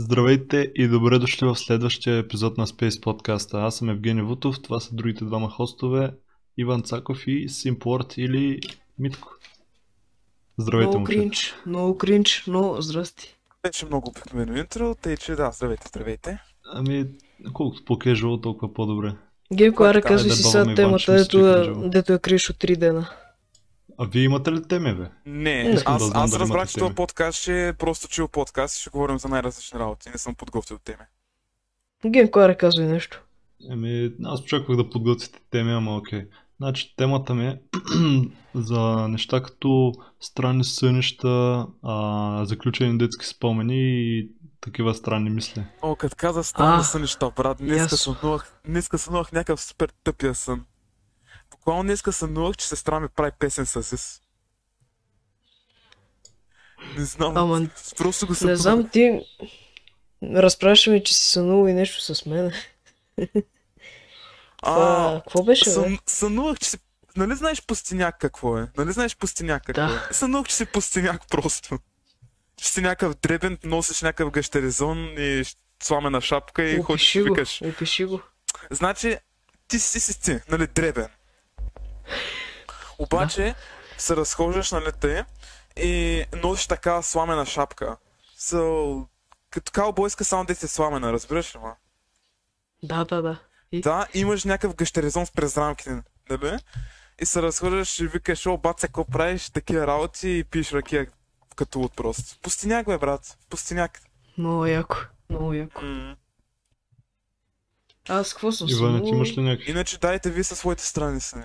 Здравейте и добре дошли в следващия епизод на Space Podcast. Аз съм Евгений Вутов, това са другите двама хостове, Иван Цаков и Симпорт или Митко. Здравейте, много момчета. кринч, много кринч, но здрасти. Беше много обикновено интро, тъй че да, здравейте, здравейте. Ами, колкото по-кежуал, толкова по-добре. Гейко, аре, казвай си сега темата, ми дето, е- дето я криеш от 3 дена. А вие имате ли теми, бе? Не, Искам аз, да аз дали разбрах, че този подкаст ще е просто чил подкаст и ще говорим за най-различни работи. Не съм подготвил теми. Гейко, аре, казвай нещо. Еми, аз очаквах да подготвите теми, ама окей. Значи, темата ми е за неща като странни сънища, а, заключени детски спомени и такива странни мисли. О, като каза странни А, са неща, брат. Днеска ясно. сънувах, днеска сънувах някакъв супер тъпия сън. Буквално днеска сънувах, че сестра ми прави песен с Зис. Не знам, Ама, просто го не сънувах. знам, ти разпрашва ми, че си сънувал и нещо с мен. А, какво беше, бе? сън, сънувах, че си... Нали знаеш пустиняк какво е? Нали знаеш пустиняк какво Да. е? Сънувах, че си пустиняк просто. Че си някакъв дребен, носиш някакъв гащеризон и сламена шапка и ходиш Опиши и го, викаш. опиши го. Значи, ти си си ти, нали, дребен. Обаче, се разхождаш, нали, те и носиш такава сламена шапка. So, като каубойска само де си сламена, разбираш ли, ма? Да, да, да. И? Да, имаш някакъв гащеризон с през рамките, нали? И се разхождаш и викаш, о, баце, какво правиш, такива работи и пиеш ракия като от просто. Пустиняк, бе, брат, пустиняк. Много яко, много яко. М. Аз какво съм Иване, ти имаш ли някакви? Иначе дайте ви със своите страни са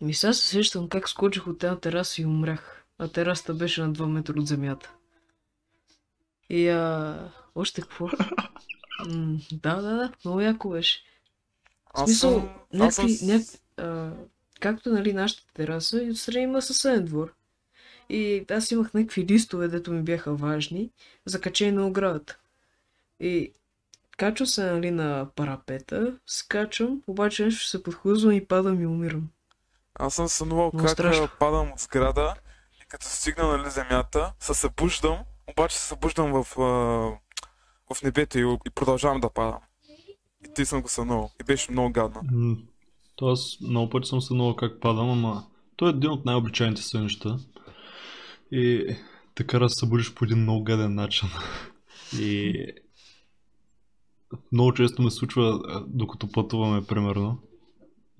Ми сега се сещам как скочих от една тераса и умрях. А терасата беше на 2 метра от земята. И а... Още какво? М, да, да, да, много яко беше. В смисъл, някакви, няк... а, както нали нашата тераса, и отстрани има съседен двор. И аз имах някакви листове, дето ми бяха важни, закачени на оградата. И качвам се нали на парапета, скачам, обаче нещо се подхлъзвам и падам и умирам. Аз съм сънувал как страшно. падам от сграда и като стигна нали земята, се събуждам, обаче се събуждам в, а, в небето и, и продължавам да падам. И ти съм го сънувал. И беше много гадно. М, То аз много пъти съм сънувал как падам, ама той е един от най-обичайните сънища. И да се събудиш по един много гаден начин. И много често ми се случва, докато пътуваме, примерно,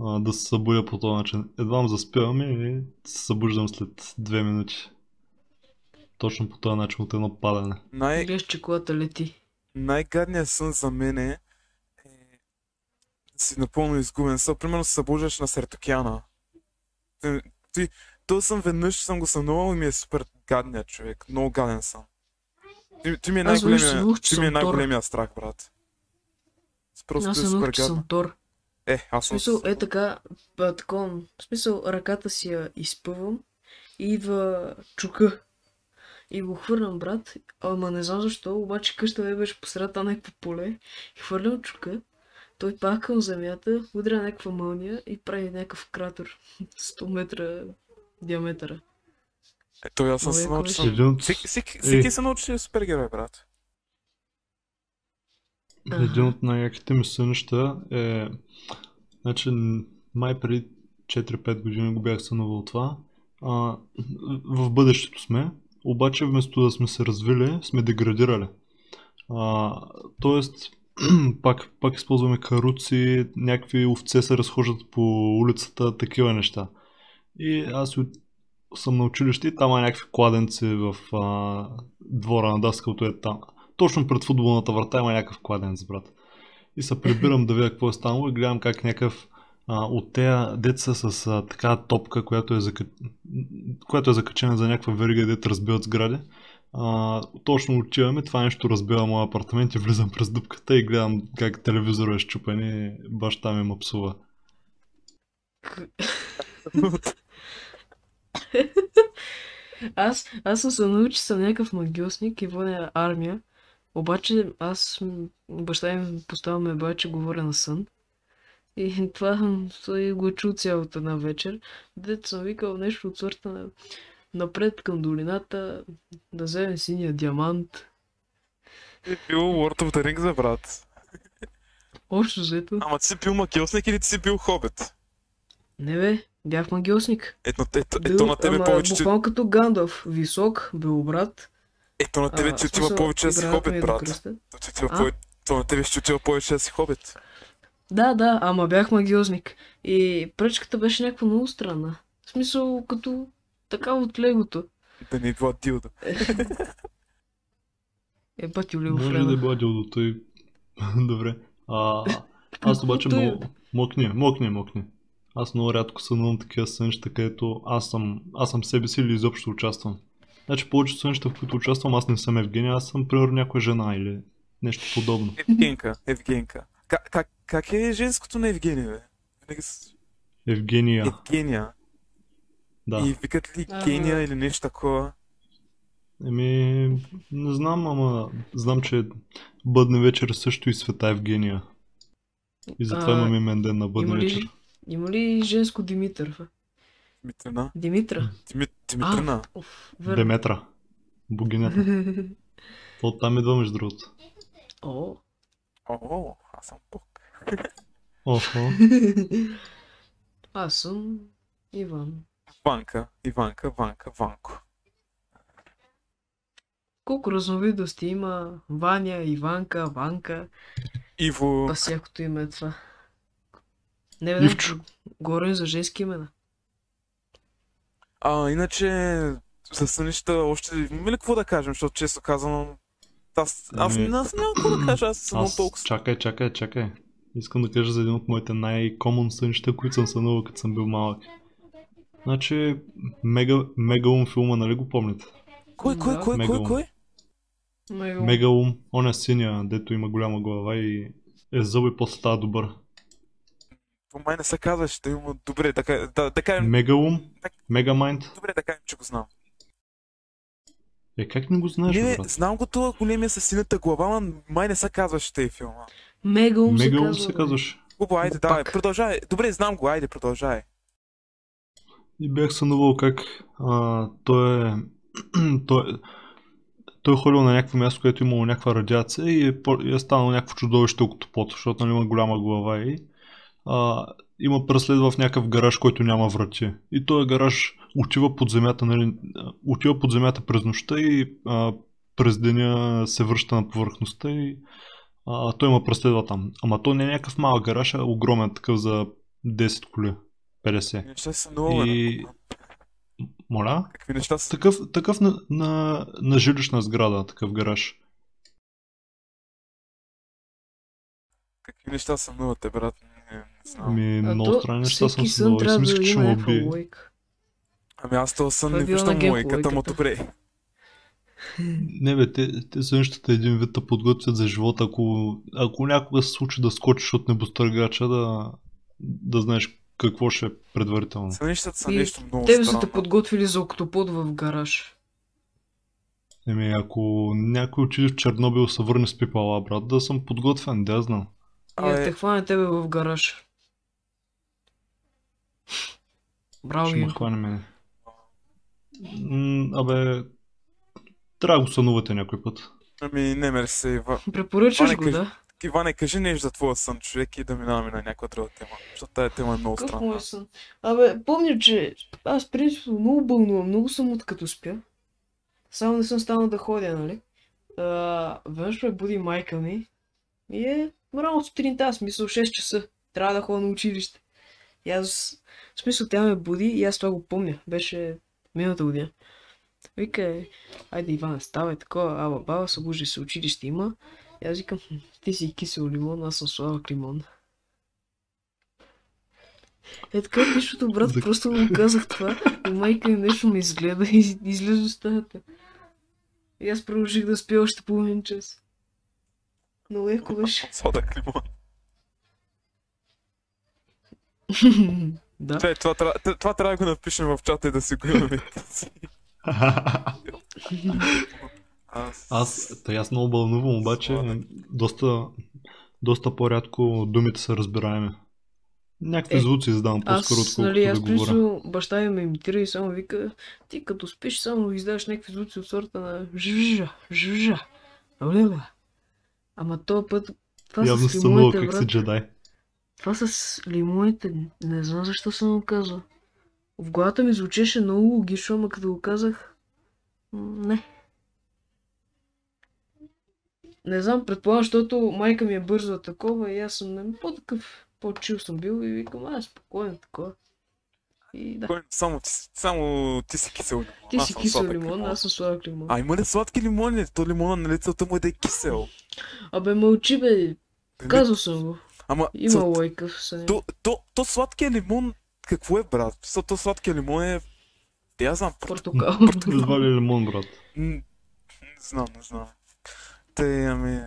а, да се събудя по този начин. Едвам заспивам и се събуждам след две минути. Точно по този начин от едно падане. Най- Гледаш, че колата лети. най-гадният сън за мен е, е си напълно изгубен. Са, примерно се събуждаш на сред океана. Ти, ти, то съм веднъж съм го сънувал и ми е супер гадният човек. Много гаден съм. Ти, ти ми е най-големия, ти ми е най-големия страх, брат. Просто Аз е супер съм Тор. Е, аз съм... смисъл, е така, па, в смисъл, ръката си я изпъвам и идва чука. И го хвърлям, брат, ама не знам защо, обаче къща ми беше посред на някакво поле. И хвърлям чука, той пак към земята, удря някаква мълния и прави някакъв кратер. 100 метра диаметъра. Е, той аз съм се научил. Всеки, всеки, Е. всеки се научи супергерой, брат. Един от най-яките ми сънища е... Значи, май преди 4-5 години го бях сънувал това. А, в бъдещето сме, обаче вместо да сме се развили, сме деградирали. А, тоест, пак, пак използваме каруци, някакви овце се разхождат по улицата, такива неща. И аз съм на училище и там има някакви кладенци в а, двора на даскалото е там. Точно пред футболната врата има някакъв кладенец, брат. И се прибирам да видя какво е станало и гледам как някакъв а, от тея деца с а, такава топка, която е, зака... която е закачена за някаква верига, дето разбиват сгради. А, точно отиваме, това нещо разбива моя апартамент и влизам през дупката и гледам как телевизора е щупен и баща ми ме псува. Аз, аз съм се научил, че съм някакъв магиосник и водя армия. Обаче аз, баща ми поставя ме бая, че говоря на сън. И това той го е чул цялата една вечер. Дето съм викал нещо от сорта на напред към долината, да вземем синия диамант. Е бил Lord of the Rings, бе, брат. Общо взето. Ама ти си бил магиосник или ти си бил хобит? Не бе, бях магиосник. Ето, ето, Бил, ето на тебе повече буквално като Гандалф. Висок, белобрат. Ето на тебе ти отива повече да си хобит, е до брат. То ти отива А? повече... То на тебе ще отива повече да си хобит. Да, да, ама бях магиозник. И пръчката беше някаква много странна. В смисъл, като така от легото. Да не е била дилда. Е, пъти Лего Може да е била дилдото и... Добре. А, аз обаче Той- много... Мокни, мокни, мокни. Аз много рядко сънувам такива сънища, където аз съм, аз съм себе си или изобщо участвам. Значи повечето сънища, в които участвам, аз не съм Евгения, аз съм примерно някоя жена или нещо подобно. Евгенка, Евгенка. Как, как, как е женското на Евгения, бе? Евгения, Евгения. да. И викат ли Ага. гения или нещо такова? Еми, не знам, ама знам, че бъдне вечер е също и света Евгения. И затова А, имаме имен ден на бъдне Има вечер. има ли женско Димитър? Бе? Димитрина. Димитра? Дими, Димитрина. Уф, верно. Деметра. Богинята. То Оттам идва между другото. О. О, аз съм бог. Охо. Аз съм Иван. Ванка, Иванка, Ванка, Ванко. Колко разновидности има Ваня, Иванка, Ванка, Иво. па всякото име е това. Не бе, Ивчо. говорим за женски имена. А, иначе, за сънища още има ли какво да кажем, защото често казвам, аз, аз, Ами, аз нямам какво да кажа, аз съм Аз, толкова... чакай, чакай, чакай. Искам да кажа за един от моите най-комон сънища, които съм сънувал, като съм бил малък. Значи, мега, Мегалум филма, нали го помните? Кой, кой, Да. кой, кой, Мегалон. кой? Мегалон. Мегалум, он е синя, дето има голяма глава и е зъб и после става добър. То май не се казваше, да има... Добре, да, да, да кажем... Мегалум, Так. Мегамайнд. Добре, да кажем, че го знам. Е, как не го знаеш, Не, брат? знам го това големия с сината глава, но май не се казваше тези филма. Мегалум се Мегалум казва. се казваш. Хубаво, айде, Ма давай, пак. продължай. Добре, знам го, айде, продължай. И бях сънувал как а, той е... той, той е ходил на някакво място, където е имало някаква радиация и е, по- и е станал някакво чудовище окото пот, защото нали, има голяма глава и а, има преследва в някакъв гараж, който няма врати. И този гараж отива под земята, нали, отива под земята през нощта и а, през деня се връща на повърхността и а, той има преследва там. Ама той не е някакъв малък гараж, а огромен такъв за 10 коли. 50. Неща са много, И- бе. Моля? Какви неща са? Такъв, такъв на, на, на жилищна сграда, такъв гараж. Какви неща са милате, брат? Ами, А много то странни неща съм всеки си сън давал. И трябва си да мислех, че убие. логика. Ами аз този сън Това не виждам ама геймплойката. добре. Не бе, те, те сънищата един вид да подготвят за живота, ако, ако някога се случи да скочиш от небостъргача, да, да знаеш какво ще е предварително. Сънищата са И нещо много Тебе са те подготвили за октопод в гараж. Еми, ако някой отиде в Чернобил се върне с пипала, брат, да съм подготвен, да знам. И Абе, те хване тебе в гараж. Браво, Ще ме хване мене. М, Абе, трябва да го сънувате някой път. ами не мерси, Ива. Препоръчваш го, да? Иване, кажи нещо за твоя сън, човек, и да минаваме на някаква друга тема. Защото тази тема е много Какъв странна. мой сън? Абе, помня, че аз принципно много бълнувам, много съм от като спя. Само не съм станал да ходя, нали? А, веднъж ме буди майка ми и е рано сутринта, в смисъл 6 часа. Трябва да ходя на училище. И аз, в смисъл тя ме буди и аз това го помня. Беше миналата година. Вика, айде Иван, ставай такова, ава баба, събужи се, училище има. И аз викам, «Хм, ти си кисел лимон, аз съм сладък лимон. Е така, нищото, брат, За- просто му казах това. И майка ми нещо ме изгледа и излезе от стаята. И аз продължих да спя още половин час. Много леко беше. Сладък лимон. да. Чай, това, трябва- т- това трябва да го напишем в чата и да си го имаме. Аз... Аз, тъй аз много бълнувам, обаче Сладък. доста, доста по-рядко думите са разбираеми. Някакви Е, звуци издавам по-скоро, Аз, отколкото нали, да аз говоря. присъл, баща ми ме имитира и само вика, ти като спиш, само издаваш някакви звуци от сорта на жжжа, леле, Ама този път това Явно с си сънувал лимоните, как си брат. джедай. Това с лимоните, не знам защо съм го казал. В главата ми звучеше много логично, ама като го казах... Не. Не знам, предполагам, защото майка ми е бърза такова и аз съм не, по-такъв, по-чил съм бил и викам, а, спокойно такова. И да. Само, ти, само ти си кисел лимон. Ти си кисел сладък лимон, аз съм сладък лимон. А има ли сладки лимони? То лимона, нали целта му е да е кисел. Абе, мълчи бе, Нали? казал съм го. Ама, Има лойка в съня. то, то, то сладкия лимон, какво е, брат? Мисъл, то сладкия лимон е... Аз знам, Портокал. Едва ли е лимон, брат. Не знам, не знам. Те, ами...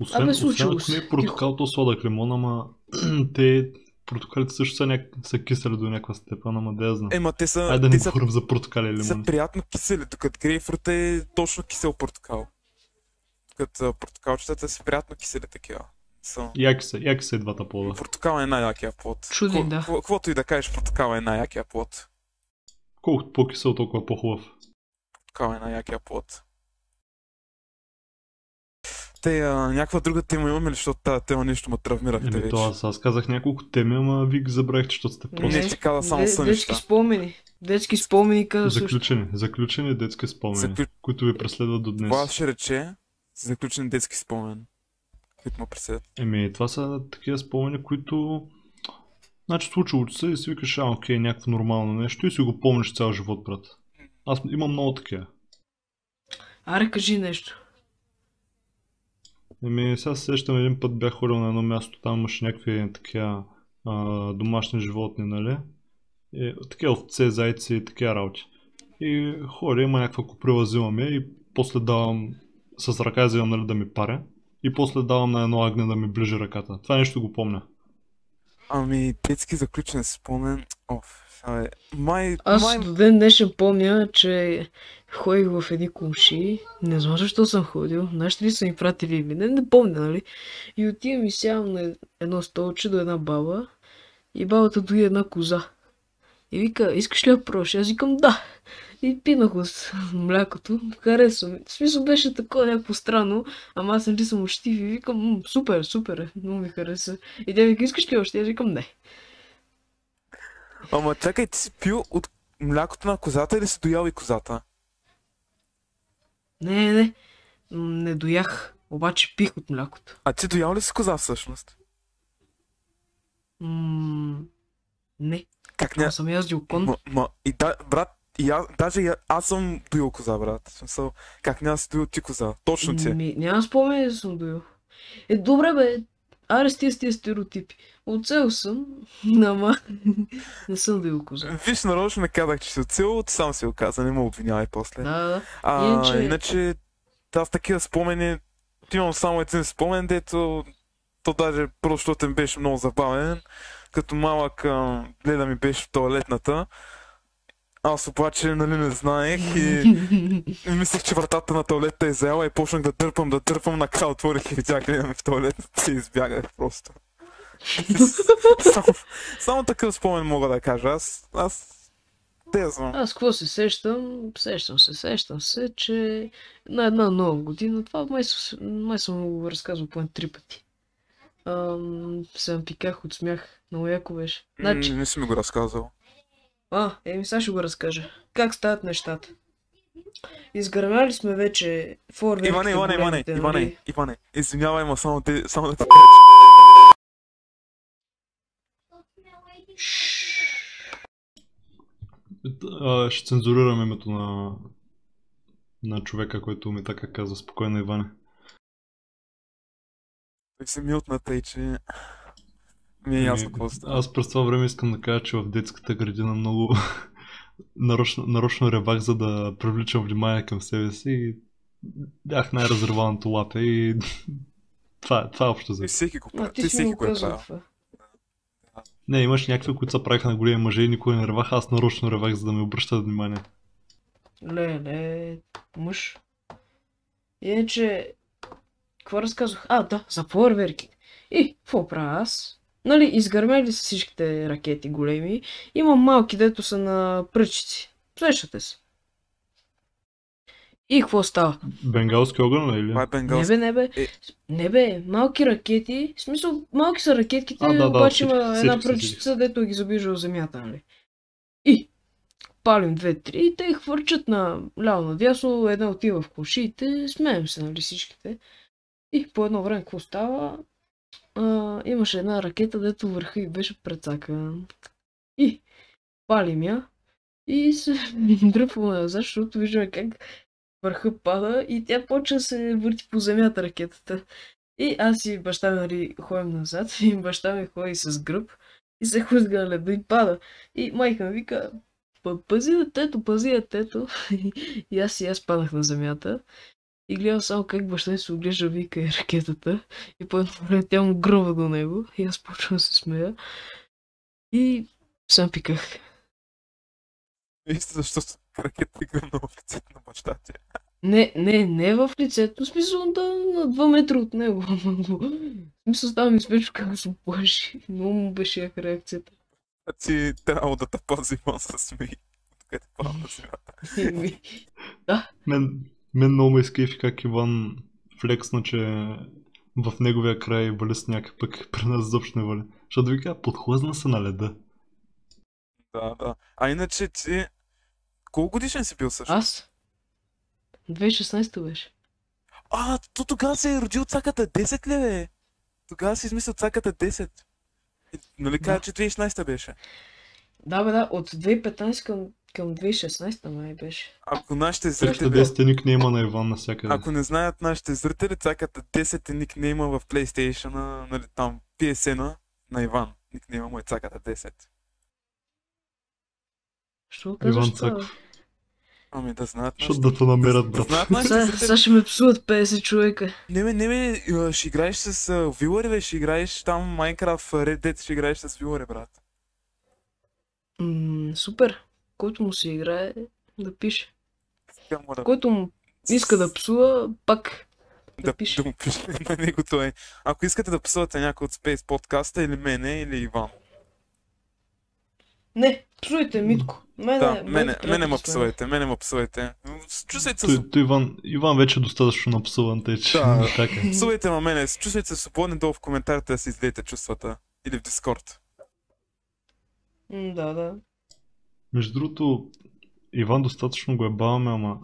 Освен, Абе, освен ако се. не е протокал, то сладък лимон, ама те протокалите също са, няк... са кисели до някаква степен, ама да я знам. Ема, те са... Айде да те не са, говорим за протокали те са лимон. приятно кисели, докато грейпфрут е точно кисел портокал. Докато портокалчетата са приятно кисели такива. Са... Яки са, яки са и двата плода. Портокал е най-якия плод. Чуден, да. кво- Каквото и да кажеш, портокал е най-якия плод. Колкото по-кисел, толкова по-хубав. Портокал е най-якия плод. Те, а, някаква друга тема имаме ли, защото тази тема нещо ме травмирахте Еми, вече. то аз, аз казах няколко теми, ама вие ги забравихте, защото сте Не, просто ти каза само сънища. Детски спомени. Детски спомени каза също. заключени. Заключени детски спомени, Заклю... които ви преследват до днес. Това ще рече заключен детски спомен. Които му преследват. Еми, това са такива спомени, които... Значи случило се и си викаш, а, окей, някакво нормално нещо и си го помниш цял живот, брат. Аз имам много такива. Аре, кажи нещо. Еми, сега се сещам, един път бях ходил на едно място, там имаше някакви такива а, домашни животни, нали? И, такива овце, зайци и такива работи. И ходя, има някаква куприла взимам я и после давам, с ръка взимам, нали, да ми паря. И после давам на едно агне да ми ближи ръката. Това нещо го помня. Ами, детски заключен спомен. Оф, абе, май, Аз май... до ден днешен помня, че ходих в едни кумши. Не знам защо съм ходил. Нашите ли са ми пратили или не, не помня, нали? И отивам и сядам на едно столче до една баба. И бабата дои една коза. И вика, искаш ли да пробваш? Аз викам да. И пинах от млякото. Харесва ми. В смисъл беше такова някакво странно. Ама аз нали съм учтив и викам, «М, супер, супер. Много ми хареса. И тя вика, искаш ли още? Аз викам не. Ама чакай, ти си пил от млякото на козата или си доял и козата? Не, не, Не доях. Обаче пих от млякото. А ти доял ли си коза всъщност? М, не. Как не? Аз съм яздил кон. Ма, ма, и да, брат, и аз, даже и аз съм доил коза, брат. Смисъл, как не аз си доил ти коза? Точно ти. Ми, няма спомен, да съм доил. Е, добре бе. Аре с тия стереотипи. Оцел съм, ама не съм доил коза. Виж, нарочно не казах, че си оцел, ти сам си го каза, не ме обвинявай после. Да, да. А, Иначе- иначе, аз такива спомени, имам само един спомен, дето то даже просто защото беше много забавен. Като малък гледа ми беше в туалетната. Аз обаче, нали, не знаех и, мислех, че вратата на туалета е заела и почнах да дърпам, да дърпам, накрая отворих и видях гледам в туалетната и избягах просто. само, само такъв спомен мога да кажа. Аз, аз, те знам. Аз какво се сещам? Сещам се, сещам се, че на една нова година, това май, май съм го разказвал поне три пъти. Ам, съм пиках от смях. Много яко беше. Значи, не си ми го разказал. А, еми сега ще го разкажа. Как стават нещата? Изгърмяли сме вече форверките Иване, Иване, Иване, Иване, нали? Иване, извинявай, ма само, те, само да ти кажа, ще цензурирам името на, на човека, който ми така каза. Спокойно, Иване. Че си милтната и че ми е ясно Ами, какво става. Аз през това време искам да кажа, че в детската градина много нарочно, нарочно ревах, за да привличам внимание към себе си и бях най-разреваното лапе и това, това е общо за. Ти всеки го прави. ти всеки го е правил. Не, имаш някакви, които се правиха на големи мъже и никой не ревах, аз нарочно ревах, за да ми обръщат внимание. Леле, мъж. Иначе, какво разказвах? А, да, за фойерверките. И, какво правя аз? Нали, изгърмели са всичките ракети големи. Имам малки, дето са на пръчици. Сещате се. И какво става? Бенгалски огън ли или? Това е Не бенгалски. бе, не бе. Е. Не бе, малки ракети. В смисъл, малки са ракетките, А, да, да, обаче има една пръчица, дето ги забижа в земята, нали? палим две-три и те хвърчат на ляво надясно, една отива в кошиите, смеем се, нали всичките. И по едно време какво става? А, имаше една ракета, дето върха и беше прецакан. И палим я и се дръпваме назад, защото виждаме как върха пада и тя почва да се върти по земята ракетата. И аз и баща ми нали, ходим назад и баща ми ходи с гръб и се хлъзга на леда и пада. И майка ми вика, «Па- пази детето, пази детето. и аз и аз паднах на земята. И гледам само как баща ми се оглежда, вика и ракетата. И по едно време тя му гръмва до него. И аз почвам да се смея. И сам пиках. Вижте, защото ракета игра на офицет на баща ти. Не, не, не в лицето, в смисъл да на 2 метра от него. В смисъл става ми смешно как се плаши. Много му беше яка реакцията. А ти трябва да те пази Иван с. Така те пада на земята. Еми, Мен, мен много ме изкефи как Иван флексна, че в неговия край вали сняг, пък при нас изобщо не вали. Защото вика, подхлъзна се на леда. Да, да. А иначе ти... Колко годишен си бил също? Аз? 2016 беше. А, то тогава се е родил цаката 10 ли бе? Тогава си измислил цаката 10. И, Нали кажа, Да. че 2016 беше? Да, бе, да, от 2015 към, към 2016 май беше. Ако нашите Срещу зрители... 10 ник не има на Иван навсякъде. Ако не знаят нашите зрители, цаката 10 е никнейма в PlayStation, нали там PSN на Иван. Никнейма му е цаката 10. Що го казваш Иван? Цаков. Ами да знаят Защото да те намерят, да брат. знаят нашите Сега, ще ме псуват 50 човека. Не бе, не а, ще играеш с а, вилари, бе, ще играеш там Minecraft Red Dead, ще играеш с вилари, брат. М, супер. Който му се играе, да пише. Му да, Който му иска да псува, пак да, пише. да му пише на него той. Ако искате да псувате някой от Space подкаста или мене, или Иван. Не, псуйте Митко. Мене, Да, мене, мене да ме псувайте, мене ме псувайте. Чувствайте се, Той, той Иван, Иван вече е достатъчно напсуван, тъй че Да. псувайте ма мене, чувствайте се свободни долу в коментарите да си излейте чувствата. Или в Дискорд. Да, да. Между другото, Иван достатъчно го е баваме, ама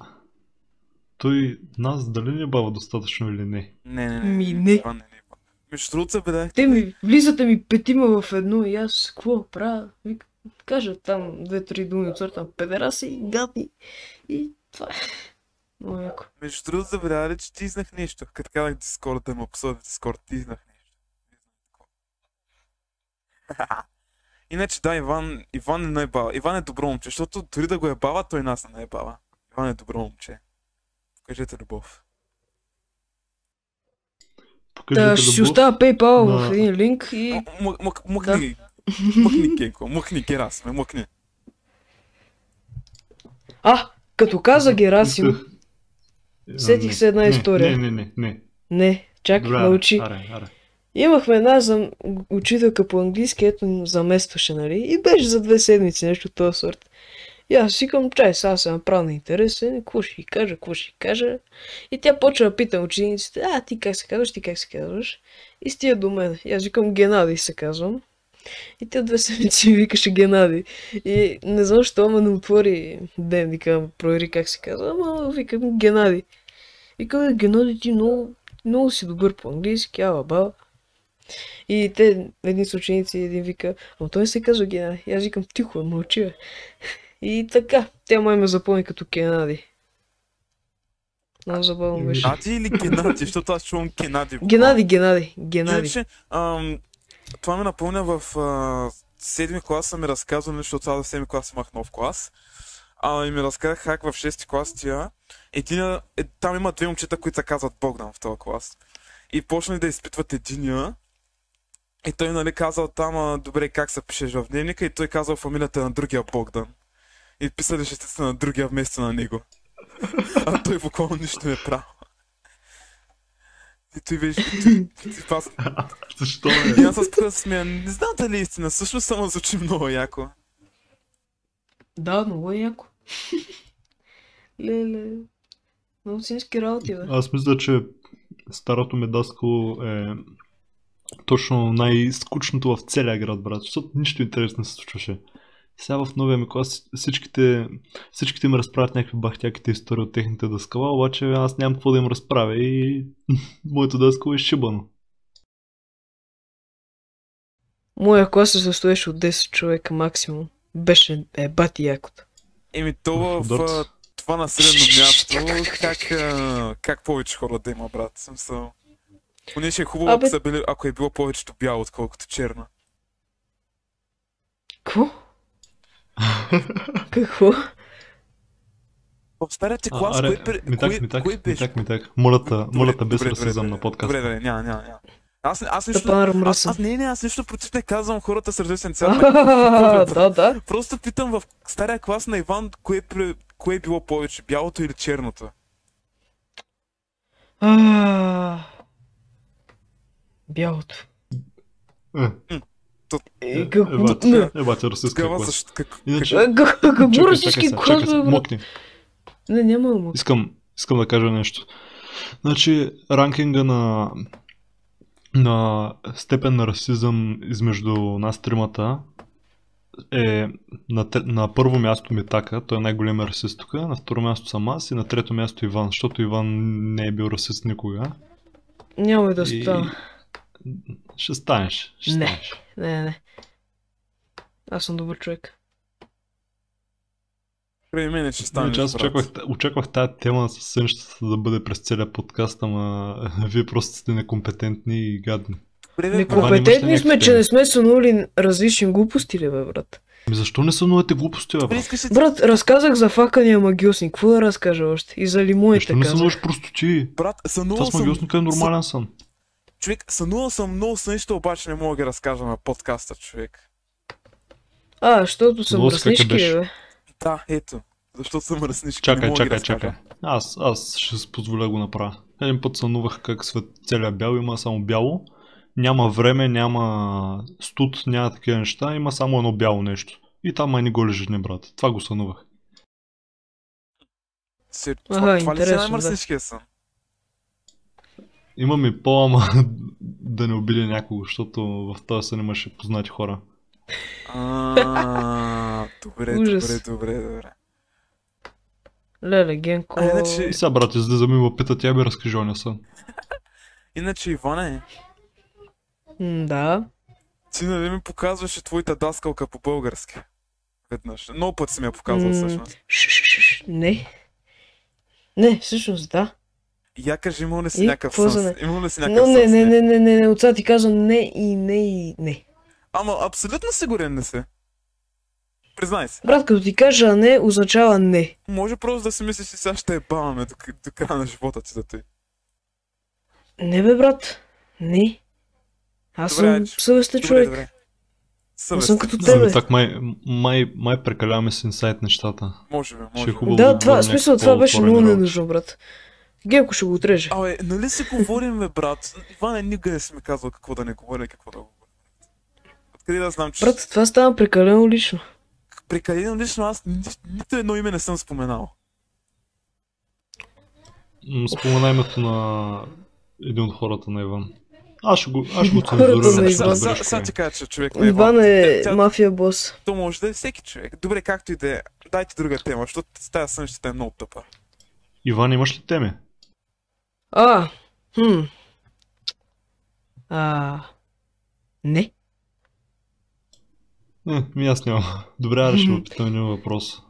той нас дали не бава достатъчно или не? Не, не, не. Ми, не. Иван, не, не. Иван. Между другото, забелязах, Те ми, влизате ми петима в едно и аз какво правя? Вика, кажа там две-три думи от сорта педераси, гадни и това е. Много яко. Между другото, забелязах ли, че ти изнах нещо. Като казах Дискорд да ме псува в Дискорд, ти изнах нещо. Иначе да, Иван, Иван е най-бава. Иван е добро момче, защото дори да го е бава, той нас не е бава. Иван е добро момче. Покажете любов. Покажете Та, ще си оставя PayPal на- в един линк и... М- м- Мъкни, мъкни Кенко, мъкни Герасме, мъкни. А, като каза Герасим, Сетих не, се една не, история. Не, не, не, не. не, чак Добре, научи. Аре, аре. Имахме една зам... учителка по английски, ето заместваше, нали? И беше за две седмици, нещо от този сорт. И аз си викам, чай, сега се направя на интересен, какво ще й кажа, какво ще й кажа. И тя почва да пита учениците, а, ти как се казваш, ти как се казваш. И стига до мен. И аз викам, Геннадий се казвам. И тя две седмици ми викаше Геннадий. И не знам, защо ме не отвори дневника, провери как се казва, ама викам Геннадий. Викам, «Бе, Геннадий, ти много, много си добър по английски, ала баба. И те, едни са ученици, един вика, ама той се казва Геннадий. И аз викам, тихо, мълчи, бе. И така, тя май ме запомни като Геннадий. Много забавно беше. Геннади или Геннади, защото аз чувам Геннади. Геннадий, Геннадий, Геннадий. Иначе, ам, това ме напомня в а, седми клас са ми разказвали, защото аз в седми клас имах нов клас. А, и ми разказах как в шести клас тия. Единия, е, там има две момчета, които се казват Богдан в този клас. И почнали да изпитват единия. И той нали казал там, а, добре, как се пишеш в дневника, и той казал фамилията на другия Богдан. И писали шестица на другия вместо на него. А той буквално нищо не правил. И той беше... Аз, Защо и е? аз се смея. Не знам дали е истина, също само звучи много яко. Да, много е яко. Леле. Медицински работи, бе. Аз мисля, че старото ми даскало е точно най-скучното в целия град, брат, защото нищо интересно не се случваше. Сега в новия ми клас всичките, всичките им разправят някакви бахтяките истории от техните дъскала, обаче аз нямам какво да им разправя и моето дъскало е шибано. Моя клас се състоеше от 10 човека максимум. Беше е бати якото. Еми, то в Дот. а, това населено място, как, как повече хора да има, брат? Съм Понеже е хубаво, ако, Абе- са били, ако е било повечето бяло, отколкото черно. Какво? Какво? В старите А, клас, аре, кой, ми так, кой, ми так, кой ми беше? так, ми так. Моля те, моля те, без Добре, расизъм добре, на подкаста. Добре, добре, няма, няма, няма. Аз, аз нищо... Аз, аз, не, не, аз нищо против не казвам хората с цвят. А, Да, да. Просто питам в стария клас на Иван, кое, кое е било повече, бялото или черното? Бялото. Е, Е, е, е, расистка ка- Какво сега, брат? мокни. Не, няма да му. Искам, искам да кажа нещо. Значи, ранкинга на, на степен на расизъм измежду нас тримата е на, на първо място Митака, той е най-големият расист тук, на второ място съм аз и на трето място Иван, защото Иван не е бил расист никога. Няма да И- стана. Ще станеш. Ще Не. станеш. Не, не. Аз съм добър човек. При мен ще стане. Аз очаквах, очаквах тази тема с сънщата да бъде през целия подкаст, ама вие просто сте некомпетентни и гадни. Некомпетентни сме, че не сме сънули различни глупости, ли, бе, брат? Ми защо не сънувате глупости, бе, брат? Брат, разказах за факания магиосник. Какво да разкажа още? И за лимоните Защо не сънуваш простоти? Брат, сънувал Това с съм... магиосника е нормален сън. Човек, сънувал съм много сънища, обаче не мога да ги разкажа на подкаста, човек. А, защото съм беше. бе. Да, ето. Защото съм ръснички, не Чакай, мога да ги чакай, разкажа. чакай. Аз, аз ще си позволя да го направя. Един път сънувах как свет целият бял има само бяло. Няма време, няма студ, няма такива неща, има само едно бяло нещо. И там май не голи жени, брат. Това го сънувах. Се, Ага, това, това ли си интересно, най-мръсничкия сън? Имам и по, ама да не обиди някого, защото в този сън имаше познати хора. А, добре, добре, добре, добре. Леле, Генко... А, иначе- И сега, брат, излизаме и ме пита, тя би разкажи оня сън. Иначе, Иване, Да. ти нали ми показваше твоята даскалка по български? Веднъж. Много път си ми я показвал всъщност. Не. Не, всъщност да. Я кажи, имал ли си някакъв сън? не? Имал ли си Но някакъв не, сън? не, нея? не, не, не, не, отца ти казвам не и не и не. Ама абсолютно сигурен не си. Признай се. Брат, като ти кажа не, означава не. Може просто да си мислиш, че сега ще е баваме до, до края на живота ти да ти. Не бе, брат. Не. Аз Добре, съм че- съвестен Добре, човек. добре. Аз съм като Ами тебе. так май, май, май прекаляваме с инсайт нещата. Може би, може е би. хубаво Да, да това, говорим смисъл, това беше много ненужно, брат. Генко ще го отреже. Абе, нали си говорим, бе, брат? Иване никъде не си ми казал какво да не говоря какво да говоря. Откъде да знам, че Брат, това става прекалено лично. прекалено лично аз ни, нито едно име не съм споменал. Спомена името на един от хората на Иван. Аз ще го, аз ще го Хората цензурирам. Иван. Сега е. ти кажа, че човек на Иван е Тя- мафия бос. То може да е всеки човек. Добре, както и да е. Дайте друга тема, защото тази сън ще е много тъпа. Иван, имаш ли теми? А, хм. А, не. Не, ми аз нямам. Добре, аз ще опитам един въпрос.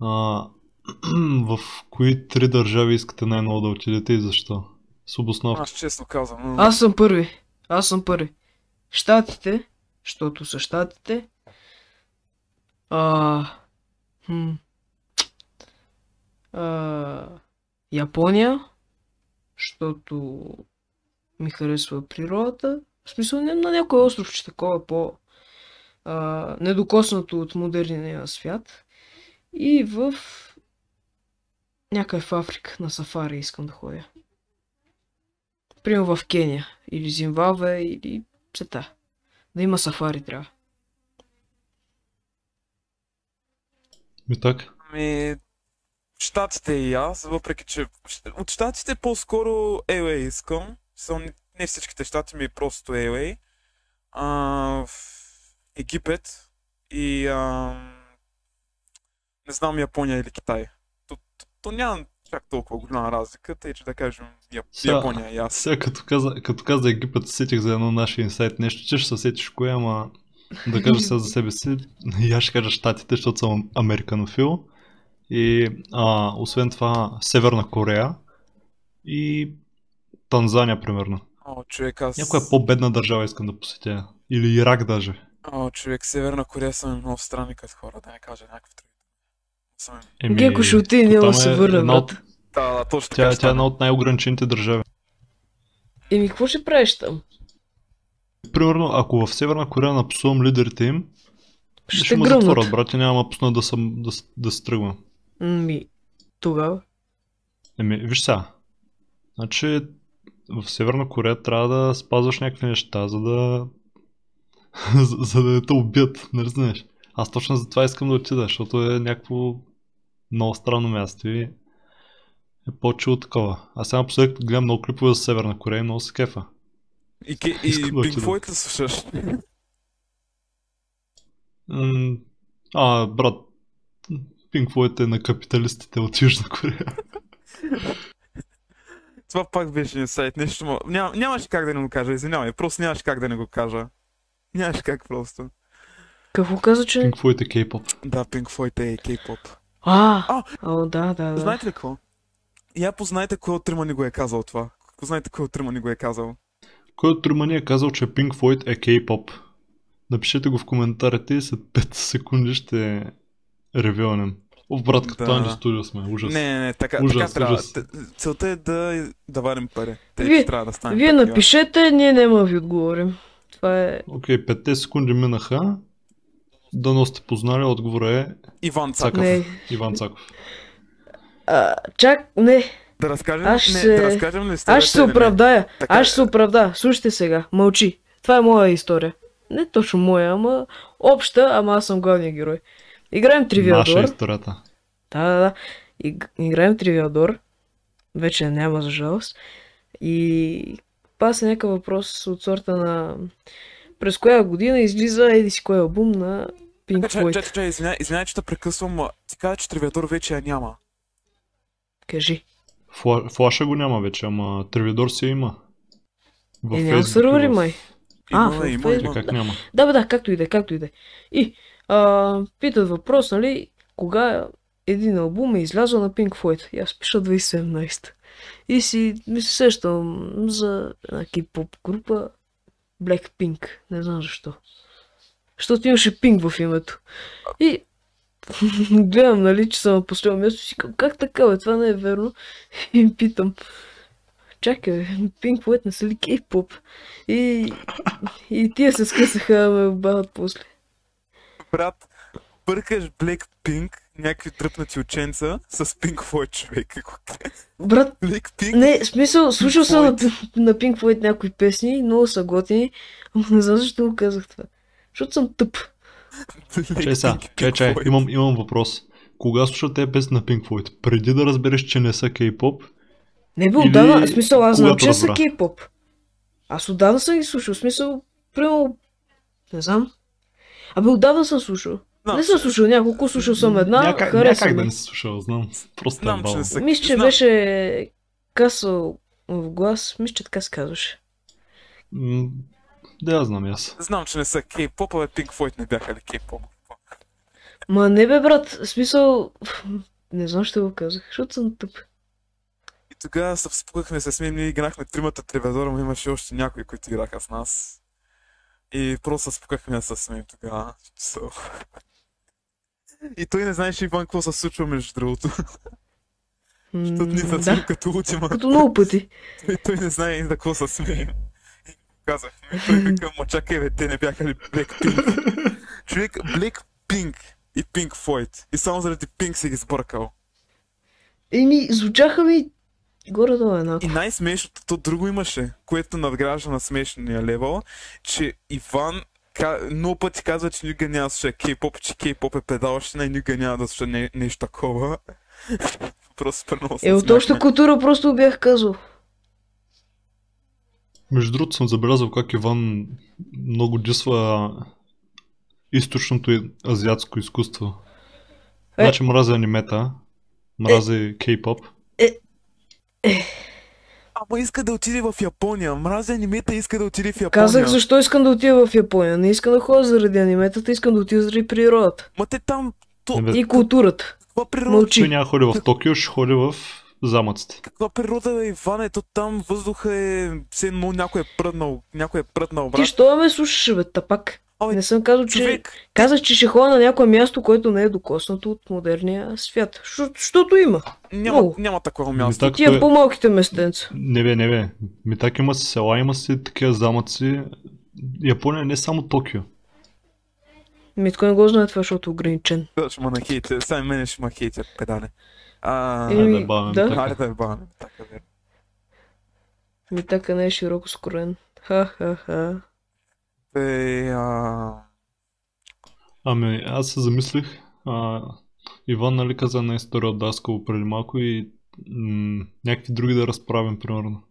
А, в кои три държави искате най-много да отидете и защо? С обосновка. Аз честно казвам. Аз съм първи. Аз съм първи. Штатите, защото са щатите. А, хм. А, Япония, защото ми харесва природата. В смисъл не на някой остров, че такова е по а, недокоснато от модерния свят. И в някъде в Африка на сафари искам да ходя. Примерно в Кения или Зимбабве или сета. Да има сафари трябва. Ми так? Ами, Штатите и аз, въпреки че от щатите по-скоро LA искам. Не всичките щати ми просто LA. А, в Египет и а, не знам Япония или Китай. То, то, то няма чак толкова голяма разлика, тъй че да кажем Япония и аз. Сега като каза, като каза Египет, се сетих за едно наше инсайт. Нещо, че ще се сетиш кое, ама да кажа сега за себе си. И аз ще кажа щатите, защото съм американофил. И а, освен това Северна Корея и Танзания, примерно. О, човек, аз... Някоя по-бедна държава искам да посетя. Или Ирак даже. О, човек, Северна Корея са много странни като хора, да не кажа някакъв друг. Съм... Еми, Геко ще отиде, няма да се е върне, една от- брат. Да, да, точно Тя, тя е една от най-ограничените държави. Еми, какво ще правиш там? Примерно, ако в Северна Корея напсувам лидерите им, Ще, ще ме затворят, гръмнат. брат, и няма пусна да, съм, да, да се тръгвам. Ми, тогава. Еми, виж сега. Значи, в Северна Корея трябва да спазваш някакви неща, за да... за, за да не те убият, нали знаеш? Аз точно за това искам да отида, защото е някакво много странно място и е по-чило такова. Аз сега напоследък гледам много клипове за Северна Корея и много се кефа. И, ке, и да Pink. Floyd слушаш? А, брат, Pink Floyd е на капиталистите от Южна Корея. Това пак беше инсайт, нещо ма... Ням, нямаше как да не го кажа, извинявай, просто нямаше как да не го кажа. Нямаше как просто. Какво каза, че... Pink Floyd е кей-поп. Да, Pink Floyd е кей-поп. А, А! О, да, да, да. Знаете ли какво? Я познайте кой от трима ни го е казал това. Познайте кой от трима ни го е казал. Кой от трима ни е казал, че Pink Floyd е кей-поп? Напишете го в коментарите и след 5 секунди ще ревюванем. О, брат, като Да. Анджи Студио сме, ужас. Не, не, не, така, Ужас, така трябва. ужас. Целта е да, да варим пари. Те Вие- трябва да стане. Вие напишете, ние няма да ви отговорим. Това е... Окей, 5 секунди минаха. Дано сте познали, отговора е Иван Цаков. Не. Иван Цаков. А, чак, не. Да разкажем, Аз не, ще- да разкажем ли Аз ще се оправдая. Така Аз е. ще се оправдая. Слушайте сега. Мълчи. Това е моя история. Не точно моя, ама обща, ама аз съм главният герой. Играем Наша Тривиадор. историята. Да, да, да. Иг- Играем Тривиадор. Вече няма за жалост. И паса някакъв въпрос от сорта на през коя година излиза еди си кой албум на Pink Floyd. чай, чай, извиняй, извиняй, че те прекъсвам. Ти каза, че Тривиадор вече я няма. Кажи. Фла... Флаша го няма вече, ама Тревидор си има. В Е, няма и сървъри май. А, Има, има. Е, има. как няма? Да, бе, да, както и да, е, както и да. е. И а, питат въпрос, нали, кога един албум е излязъл на Pink Floyd. И аз пиша 2017. И си ми се сещам за една кей-поп група Blackpink. Не знам защо. Защото имаше Pink в името. И гледам, нали, че съм на последно място и си казвам, как така, бе, това не е верно. И питам, чакай, Pink Floyd не са ли кей-поп? И, и тия се скъсаха ме обадат после. Брат, бъркаш Blackpink, някакви тръпнати ученца с Pink Floyd човек. Брат, Blackpink? не, смисъл, слушал съм на, на Pink Floyd някои песни, много са готини, ама не знам защо го казах това. Защото съм тъп. Чай сега, чай, чай, имам, имам въпрос. Кога слушат те песни на Pink Floyd? Преди да разбереш, че не са кей-поп? Не бе, Или отдавна, в смисъл, аз знам, че са кей-поп. Аз отдавна съм ги слушал, смисъл, примерно, не знам. Абе, отдавна съм слушал. Знам, не съм слушал няколко, слушал съм една, Някак, някак хареса да ми. не си слушал, знам. Просто е Знам, не са- Мисля, че знам. беше касъл в глас. Мисля, че така се казваше. М, Да, я знам и аз. Знам, че не са кей-поп, а Pink Floyd не бяха ли кей-поп. Ма не бе, брат, смисъл... Не знам, ще го казах, защото съм тъп. И тогава се спукахме се смеем, ние играхме тримата треведора, но имаше още някои, които играха с нас. И просто се спукахме се смеем тогава. So. И той не знаеше Иван какво се случва между другото. Защото ни са да, като ултима. като много пъти. Той, той не знае и за какво се смеем. Казах, той вика, ма чакай бе, те не бяха ли Blackpink? Човек, Blackpink и Pink Floyd. И само заради Pink си ги сбъркал. Еми, звучаха ми горе-долу еднакво. И най-смешното, то друго имаше, което надгражда на смешния левел, че Иван много пъти казва, че никога няма да слуша кей-поп, че кей-поп е педалщина и никога няма да слуша не... нещо такова. Просто се Е, от смяхме. култура просто бях казал. Между другото съм забелязал как Иван много дисва източното и азиатско изкуство. Е. Значи мрази анимета, мрази кей-поп. Ама иска да отиде в Япония. Мразя анимета и иска да отиде в Япония. Казах защо искам да отида в Япония. Не искам да ходя заради аниметата, искам да отида заради природата. Ма те там... То... Не, бе, И културата. Каква природа? Мълчи. Той няма ходи в Токио, ще ходи в замъците. Каква природа е, Иване? То там въздуха е... Все едно някой е пръднал. Някой е пръднал, брат. Ти що ме слушаш, бе, тапак? Абе, Не съм казал, че... Човек, Казах, че ще ходя на някое място, което не е докоснато от модерния свят. Що- Защото има. няма, Много. няма такова Ми място. так, Тия той- по-малките местенца. Не бе, не бе. Ми так има си села, има си такива замъци. Япония не е само Токио. Митко не го знае това, защото е ограничен. Да, ще ма нахейтя. Сега и мене ще ма хейтя, педале. А... Еми, Айде, бавен, да. така. Хайде да е бавен. Така, верно. Ми така не е широко скорен. Ха-ха-ха. Е, а... Ами, аз се замислих. А, Иван, нали, каза една история от Даскало преди малко и м- някакви други да разправим, примерно.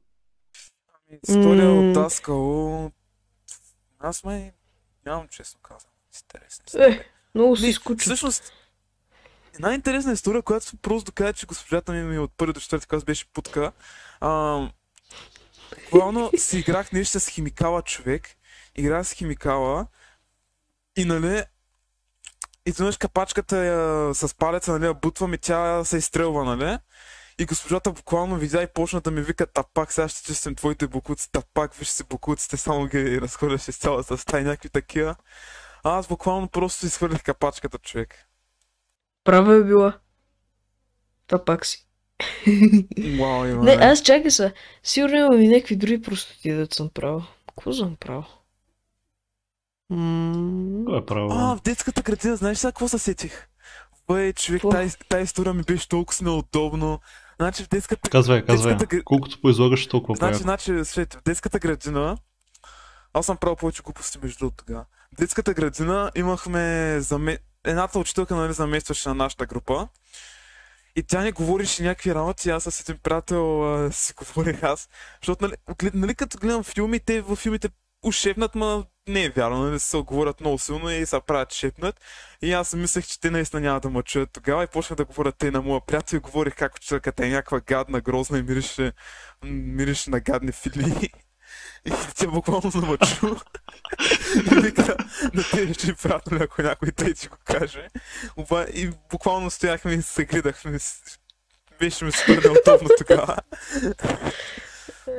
История М. от Даскало... Аз май нямам честно казано. Интересно. Е, много си скучен. Всъщност, една интересна история, която просто доказа, че госпожата ми, ми от първи до четвърти клас беше путка. А, буквално си играх нещо с химикала човек. Играх с химикала и нали изведнъж капачката я, с палеца, нали, я бутвам и тя се изстрелва, нали? И госпожата буквално видя и почна да ми вика тапак, сега ще чистим твоите букуци, тапак, виж си букуците, само ги разхвърляш из цялата стая, някакви такива. А аз буквално просто изхвърлих капачката, човек. Права е била. Та пак си. Вау, Не, аз чакай са. Сигурно имам и някакви други простоти да съм правил. Какво съм правил? М, е право. А, в детската градина, знаеш сега какво се сетих? Бе, човек, тази, тази история ми беше толкова неудобно. Значи в детската... Казвай, казвай. детската Колкото поизлагаш, толкова Значи, приятно. значи, слушайте, в детската градина... Аз съм правил повече глупости между другото тогава. В детската градина имахме заме... едната учителка, нали, заместваше на нашата група. И тя ни говореше някакви работи, аз с един приятел а, си говорих аз. Защото, нали, нали като гледам филми, те във филмите уж шепнат, ма не е вярно, нали се говорят много силно и се правят шепнат. И аз мислех, че те наистина няма да ме чуят тогава и почнах да говоря те на моя приятел и говорих как учителката е някаква гадна, грозна и мирише, мирише на гадни фили. И тя буквално не ме чу. И вика, да те ще приятно, ако някой тъй ти го каже. Оба, и буквално стояхме и се гледахме. Беше ми супер неудобно тогава.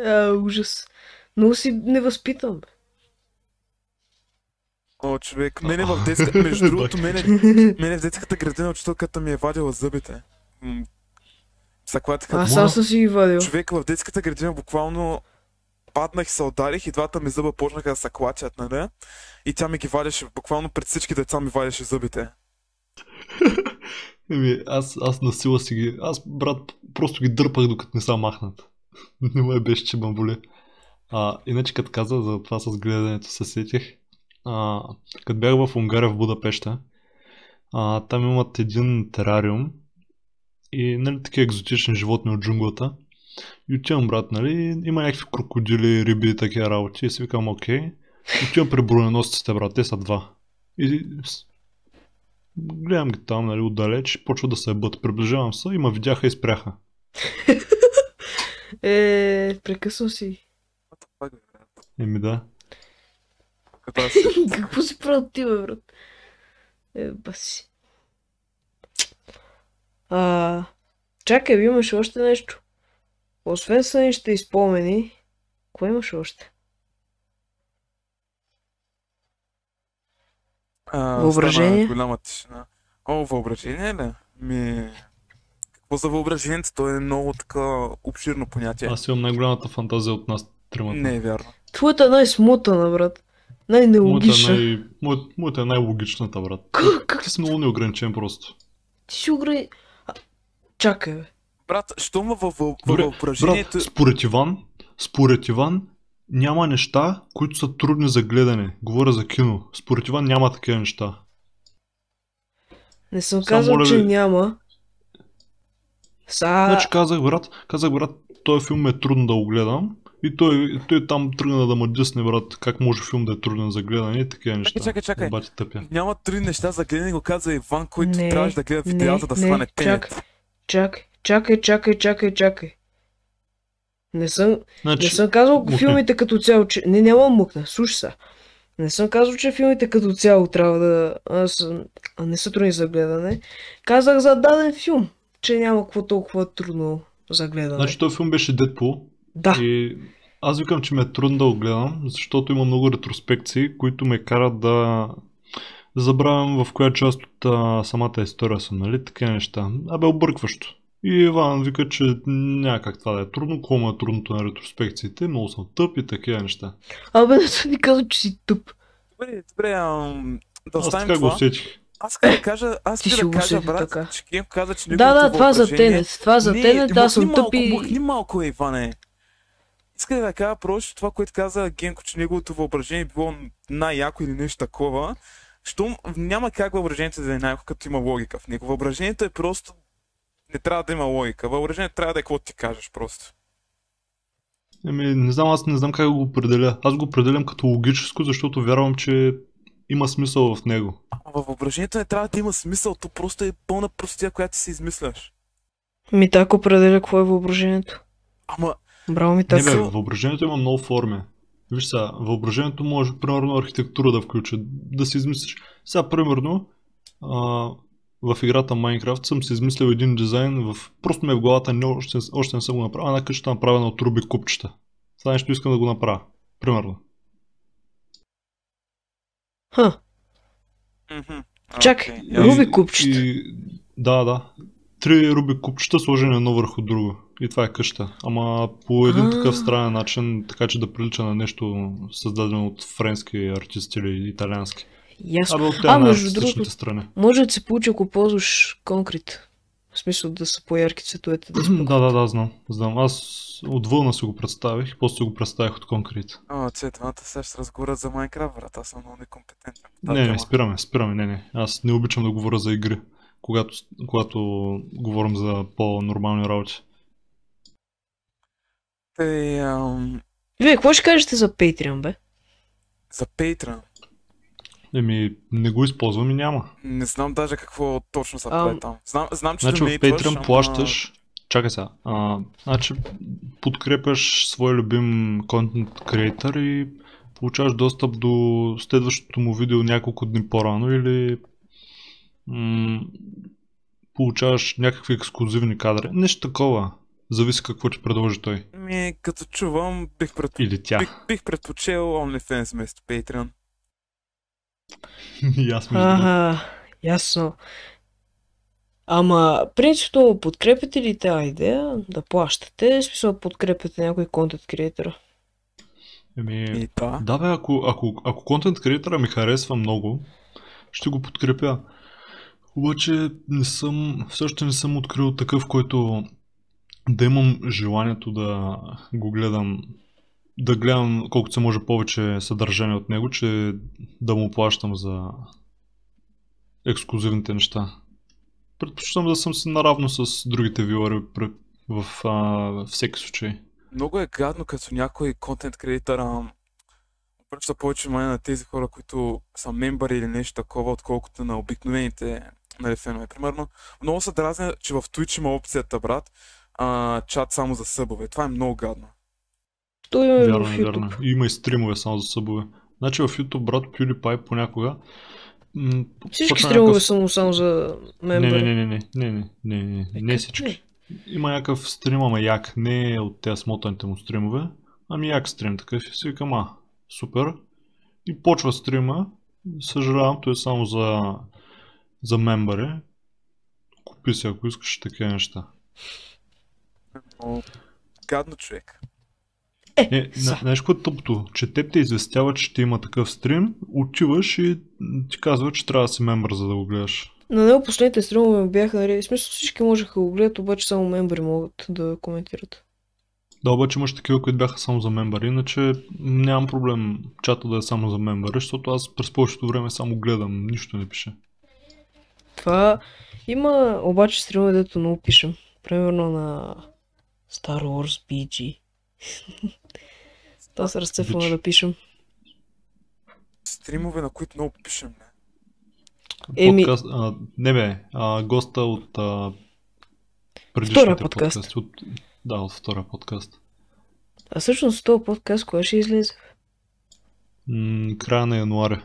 А, ужас. Много си невъзпитан. бе. О, човек, мене в детска... Между другото, мене, мене в детската градина учителката ми е вадила зъбите. М, Заклатиха Аз сам съм си ги вадил. Човек в детската градина буквално паднах и се ударих и двата ми зъба почнаха да се клачат, нали? И тя ми ги вадеше, буквално пред всички деца ми вадеше зъбите. Еми, аз, аз на сила си ги... Аз, брат, просто ги дърпах докато не са махнат. не ме беше, че ме боли. А, иначе като каза за това с гледането се сетих. А, като бях в Унгария в Будапеща, а, там имат един терариум и нали, такива екзотични животни от джунглата. И отивам, брат, нали, има някакви крокодили, риби и такива работи. И си викам, окей. Отивам при броненосците, брат, те са два. И гледам ги там, нали, отдалеч, почва да се ебат. Приближавам се и ме видяха и спряха. Е, прекъсвам си. Брат. Еми да. Като аз Какво си правил ти, бе, брат? Е, баси. А, чакай, имаш още нещо. Освен сънищите и спомени, какво имаш още? А, Въображение? голяма тишина. О, въображение ли? Ми... Какво за въображението? То е много така обширно понятие. Аз имам най-голямата фантазия от нас тримата. Не е вярно. Твоята е най-смутана, брат. Моята е, Най-нелогична. най... моята, моята е най-логичната, брат. Как, как Ти си много неограничен просто. ти си ограни... А, Чакай, бе. Брат, що му във, въображението... Брат, според Иван, според Иван, няма неща, които са трудни за гледане. Говоря за кино. Според Иван няма такива неща. Не съм Само казал, че ви. няма. Са... Значи казах брат, казах брат, този филм е трудно да го гледам. И той, той там тръгна да ме дъсне, брат, как може филм да е труден за гледане и такива неща. чакай, чакай. Бати тъпя. Няма три неща за гледане, го каза Иван, който Не, трябваше да гледа не, видеята да не, стане чак. тенет. Чакай, чакай, чакай, чакай, чакай. Не съм, не Значи, съм казал мукни. филмите като цяло, че... Не, няма мукна, слушай са. Не съм казал, че филмите като цяло трябва да а, са... а, не са трудни за гледане. Казах за даден филм, че няма какво толкова трудно за гледане. значи този филм беше Deadpool. Да, И аз викам, че ме е трудно да го гледам, защото има много ретроспекции, които ме карат да забравям в коя част от а, самата история съм, нали? Такива неща. Абе, объркващо. И Иван вика, че няма как това да е трудно, му е трудното на ретроспекциите, много съм тъп и такива неща. абе не съм ни казал, че си тъп. Добре, добре, ам, да Аз оставим така го това. усетих. Аз искам да кажа, аз Ти си да го кажа, брат, така. че Генко каза, че Да, да, това за тенет. Това за Не, тенет, аз съм махни тъп малко, и... Махни малко, Иване. Иска да кажа просто това, което каза Генко, че неговото въображение е било най-яко или нещо такова. Щом няма как въображението да е най-яко, като има логика в него. Въображението е просто... Не трябва да има логика. Въображението трябва да е какво ти кажеш просто. Еми, не знам, аз не знам как го определя. Аз го определям като логическо, защото вярвам, че има смисъл в него. А във въображението не трябва да има смисъл, то просто е пълна простия, която ти си измисляш. Ми така определя какво е въображението. Ама, Браво ми Не така. бе, въображението има много форми. Виж сега, въображението може, примерно, архитектура да включи, да си измислиш. Сега, примерно, а, в играта Minecraft съм си измислил един дизайн, в... просто ме е в главата, не, още, още не съм го направил, една къща направена от руби купчета. Това нещо искам да го направя. Примерно. Ха, мгм. Чакай, Окей, ясно. Руби купчета. И, да, да. Три руби купчета сложени едно върху друго. И това е къща. Ама по един такъв странен начин, така че да прилича на нещо създадено от френски артисти или италиански. ясно. Абе от А, между другото- страни. Може да се получи, ако ползваш конкрет. В смисъл да са по-ярки цветовете да да, да, да, знам. знам. Аз от вълна си го представих, после си го представих от конкрет. А, цветвата сега ще се разговорят за Майнкрафт, брат. Аз съм много некомпетентен. Не, не, спираме, спираме, не, не. Аз не обичам да говоря за игри, когато, когато говорим за по-нормални работи. Те, ам, Вие, какво ще кажете за Patreon, бе? за Patreon. Еми, не го използвам и няма. Не знам даже какво точно се Ам. прави там. Знам, знам че Значи в донейтваш, Patreon ама- плащаш. Чакай сега. А, значи подкрепяш свой любим контент креатор и получаваш достъп до следващото му видео няколко дни по-рано или м- получаваш някакви ексклюзивни кадри. Нещо такова. Зависи какво ти предложи той. Ми, като чувам, бих, предпо... Или тя. бих, бих предпочел OnlyFans вместо Patreon. И аз между другото. Ага, ясно. Ама, принципно, подкрепяте ли тази идея да плащате? В смисъл, подкрепяте някой контент креатора? Еми, И да. Да, бе, ако, ако, ако контент креатора ми харесва много, ще го подкрепя. Обаче не съм, все не съм открил такъв, който да имам желанието да го гледам, да гледам колкото се може повече съдържание от него, че да му плащам за ексклюзивните неща. Предпочитам да съм си наравно с другите вилари пре- в а, всеки случай. Много е гадно, като някой контент креатор ам, обръща повече внимание на тези хора, които са мембари или нещо такова, отколкото на обикновените нали, фенове. Примерно, много се дразня, че в Twitch има опцията, брат, а, чат само за събове. Това е много гадно. То има и Вярно, в е, YouTube. вярно. Има и стримове само за събове. Значи в YouTube, брат, PewDiePie понякога... м, Всички стримове някакъв- са му само за Не, мембари. не, не, не, не, не, не, не, не, Е, не как всички. Има някакъв стрим, ама як, не е от тези смотаните му стримове, ами як стрим такъв и си викам, а, супер. И почва стрима, съжалявам, той е само за, за мембари. Купи си, ако искаш такива неща. Но гадно човек. Не, Са. на- знаеш какво е тъпото? Че теб те известява, че ще има такъв стрим, отиваш и ти казва, че трябва да си мембър, за да го гледаш. На него последните стримове бяха, нали, в смисъл всички можеха да го гледат, обаче само мембари могат да коментират. Да, обаче имаш такива, които бяха само за мембъри, иначе нямам проблем чата да е само за мембъри, защото аз през повечето време само гледам, нищо не пише. Това има обаче стримове, дето много пишем. Примерно на Star Wars BG. Това се разцепваме да пишем. Стримове, на които много пишем, не. Еми- Подкаст, а, не бе, а, госта от а, предишните подкаст. подкасти. От, да, от втория подкаст. А всъщност този подкаст кога ще излезе? М, края на януари.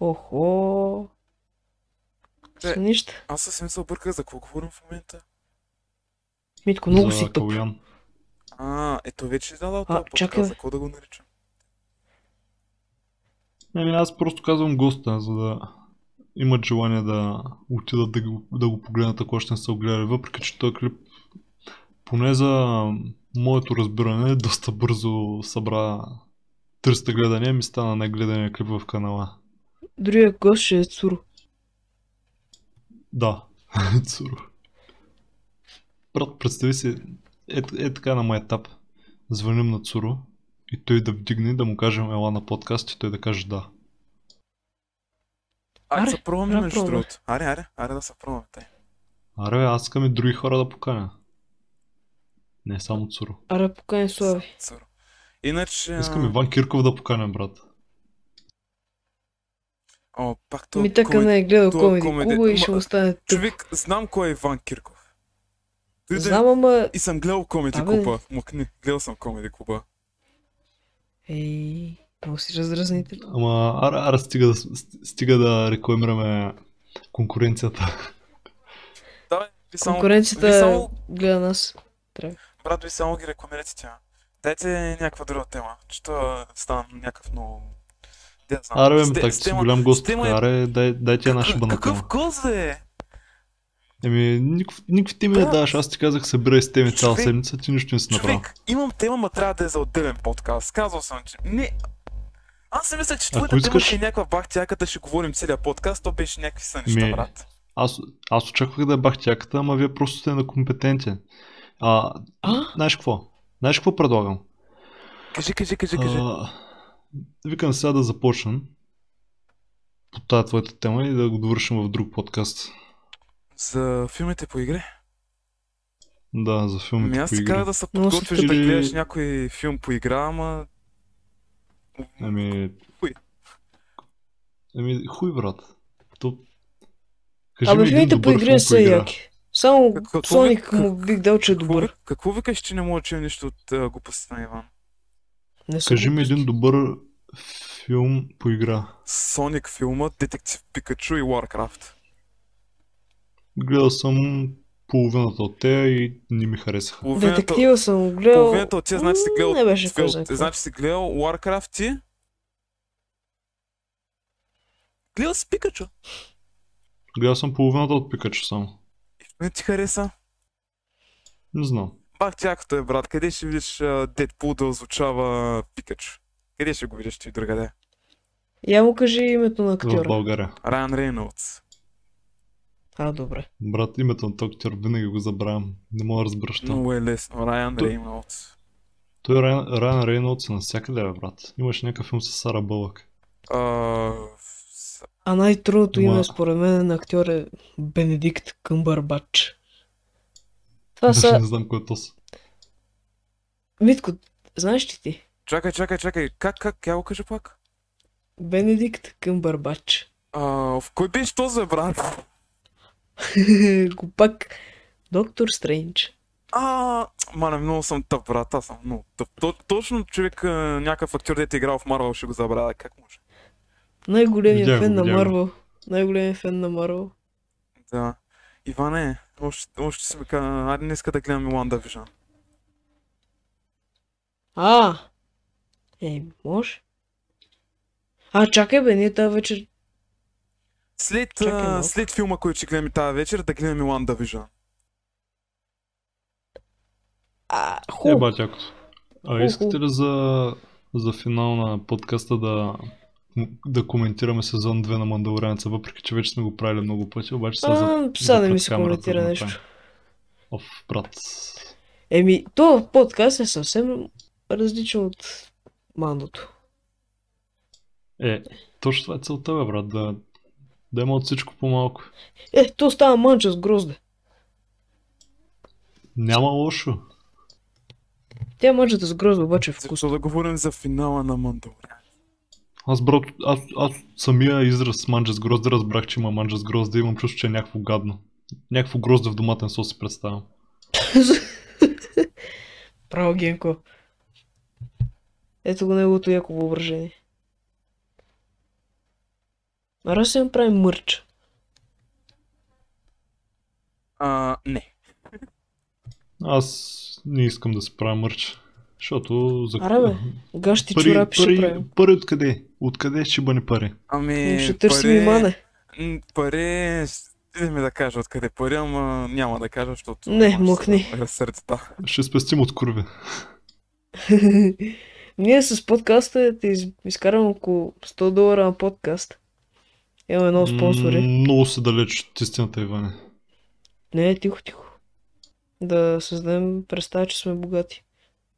Охо. Е, С нищо. Аз съвсем се обърках за какво говорим в момента. Митко, много за си тъп. Калуян. А, ето вече е дала А, този подкаст, чакай, за какво да го наричам? Не, не, аз просто казвам госта, за да имат желание да отидат да го, да го погледнат, ако още не са го гледали. Въпреки, че този клип, поне за моето разбиране, доста бързо събра 300 гледания, ми стана най-гледания клип в канала. Другия гост ще е Цуро. Да, Цуро. Брат, представи си, е, е така на мой етап. Звъним на Цуро и той да вдигне, да му кажем ела на подкаст и той да каже да. Аре, се пробваме аре, между другото. Аре, аре, аре да се пробваме. Тай. Аре, бе, аз искам и други хора да поканя. Не само Цуро. Аре, покани Слави. Царо. Иначе... Искам Иван Кирков да поканя, брат. О, пак то... Ми така коми- не е гледал комеди комеди- клуба и ще Ма, му стане тъп. Човек, знам кой е Иван Кирков. Той да- Знам, ама... И съм гледал комеди Да, клуба. Мъкни, гледал съм комеди клуба. Ей, много си раздразнителен. Ама, аре, аре стига, да, стига да рекламираме конкуренцията. Да, бе, ви само, Конкуренцията ви само, гледа нас. Трябва. брат, ви само ги рекламирате тя. Дайте някаква друга тема, че стана някакъв много... Да знам. Аре, бе, так си голям гост. е- Аре, дай, дай ти една шибана Какъв гост, бе? Еми, никакви, никакви теми не даваш. Аз ти казах, събирай с теми цяла седмица, ти нищо не си направил. Човек, имам тема, ма трябва да е за отделен подкаст. Казвал съм, че... Не... Аз си мисля, че твоята тема искаш- ще е някаква бахтяка да ще говорим целият подкаст, то беше някакви сънища, Ми, брат. Аз, аз очаквах да е бахтяката, ама вие просто сте некомпетентен. А, А? знаеш какво? Знаеш какво предлагам? Кажи, кажи, кажи, кажи. А, викам сега да започнем по тази твоята тема и да го довършим в друг подкаст. За филмите по игри? Да, за Ами филмите аз по ти игри. казах да се подготвиш да тъпи. гледаш някой филм по игра, ама... Ами... Хуй. Ами, хуй, брат. То... Кажи Абе, филмите по игри са яки. Само Соник му бих дал, че е добър. ви- какво викаш, че не мога да чуя нищо от глупостта на Иван? Не са Кажи ми един добър филм по игра. Соник филма, Детектив Пикачу и Warcraft. Гледал съм половината от те и не ми харесаха. Половината, Детектива съм гледал. половината от тия, значи си гледал... Не беше фил-. Значи си гледал Warcraft ти? Гледал си Пикачу. Гледал съм половината от Пикачу само. Не ти хареса? Не знам. Бах тякото е, брат. Къде ще видиш Дедпул да озвучава Пикачу? Къде ще го видиш ти другаде? Я му кажи името на В актьора. България. Райан Рейнолдс. А, добре. Брат, името на този актьор винаги го забравям. Не мога да разбера, що. Много е лесно. Райан Той- Рейнолдс. Той Райан, Райан Рейнолдс е навсякъде, бе, брат. Имаше някакъв филм с Сара Бълък. А, А най-трудното Ама- име според мен на актьор е Бенедикт Къмбърбач. Това Даже са... не знам кой е то. са. Митко, знаеш ли ти? Чакай, чакай, чакай. Как, как? Я го кажа пак? Бенедикт Къмбърбач. А, в кой беше този, бе, брат? Го пак. Доктор Стрендж. А, мане, много съм тъп, брат. Аз съм много тъп. То, точно човек, някакъв актьор, дете играл в Марвел, ще го забравя. Как може? Най-големият фен на. Марвел. Най-големият фен на Марвел. Да. Иване, още, още си ми каза, айде днеска да гледаме WandaVision. А! Е, може. А, чакай бе, ние тази вечер... След, Чакай а, малко. след филма, който ще гледаме тази вечер, да гледаме WandaVision. А, Е, хубаво. батякото. А искате ли за, за финал на подкаста да, да коментираме сезон 2 на Мандалорянца, въпреки че вече сме го правили много пъти, обаче сега за, А, сега не за ми се коментира да нещо. Оф, брат. Еми, то подкаст е съвсем различен от Мандото. Е, точно това е целта, бе, брат, да, да има от всичко по-малко. Е, то става манча с грозде. Няма лошо. Тя манджата с грозда обаче е вкусно. Защо да говорим за финала на Мандалорян? Аз, брат, аз, аз самия израз манджа с грозда разбрах, че има манджа с грозда и имам чувство, че е някакво гадно. Някакво грозде в доматен сос си представям. Право, Генко. Ето го неговото яко въображение. А раз си направим мърч. А, не. Аз не искам да се правя мърч. Защото за... Аре бе, гащи пари, чорапи ще пари, правим. пари откъде? Откъде ще бъде пари? Ами, Ще търсим и мане. М, Пари, ще ми да кажа откъде пари, ама няма да кажа, защото... Не, се разсърдита. Ще спестим от курви. Ние с подкаста ти из- изкарам около 100 долара на подкаст. Имаме много спонсори. Много се далеч от истината, Иване. Не, тихо, тихо. Да създадем представа, че сме богати.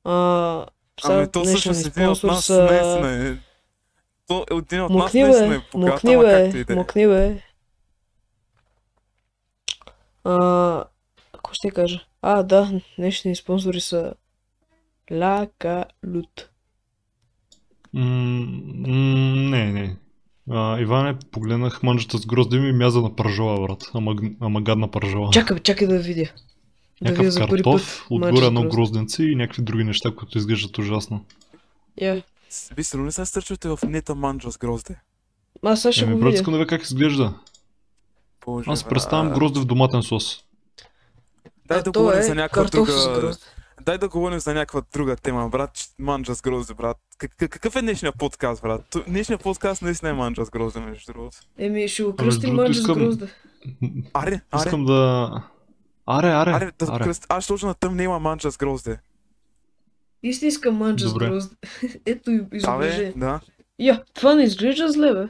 А, сега Ами то всъщност един от нас са... наистина е... То един от нас Млъкни наистина бе, е ама както бе, и да е. млъкни бе. А, какво ще кажа? А, да, днешни спонсори са Ла Калут. М, м, не, не. А, Иване, погледнах манджата с грозда и ми мяза на пържола, брат. Ама, ама гадна пържола. Чакай, чакай да видя. Да видя Някакъв първи картоф, отгоре с едно грозде. грозденце и някакви други неща, които изглеждат ужасно. Я. Вие сигурно не се стърчвате в нета манджа с грозде. Аз сега ще Еми, го видя. искам да видя как изглежда. Боже, Аз представям брат. грозде в доматен сос. Дай А да то говорим е за някаква с друга... грозде. Дай да говорим за някаква друга тема, брат. Манджа с грозде, брат. Как- как- Какъв е днешният подкаст, брат? Днешният подкаст наистина е манджа с грозде, между другото. Еми, ще го кръстим манджа с искам- грозде. М, Аре, аре, Искам да... Аре, аре, аре, да аре. кръст... Аз ще сложа на тъмнела манджа с грозде. Истинска манджа с Добре. грозде. Ето и Да, изображение. да. Я, това не изглежда зле, бе.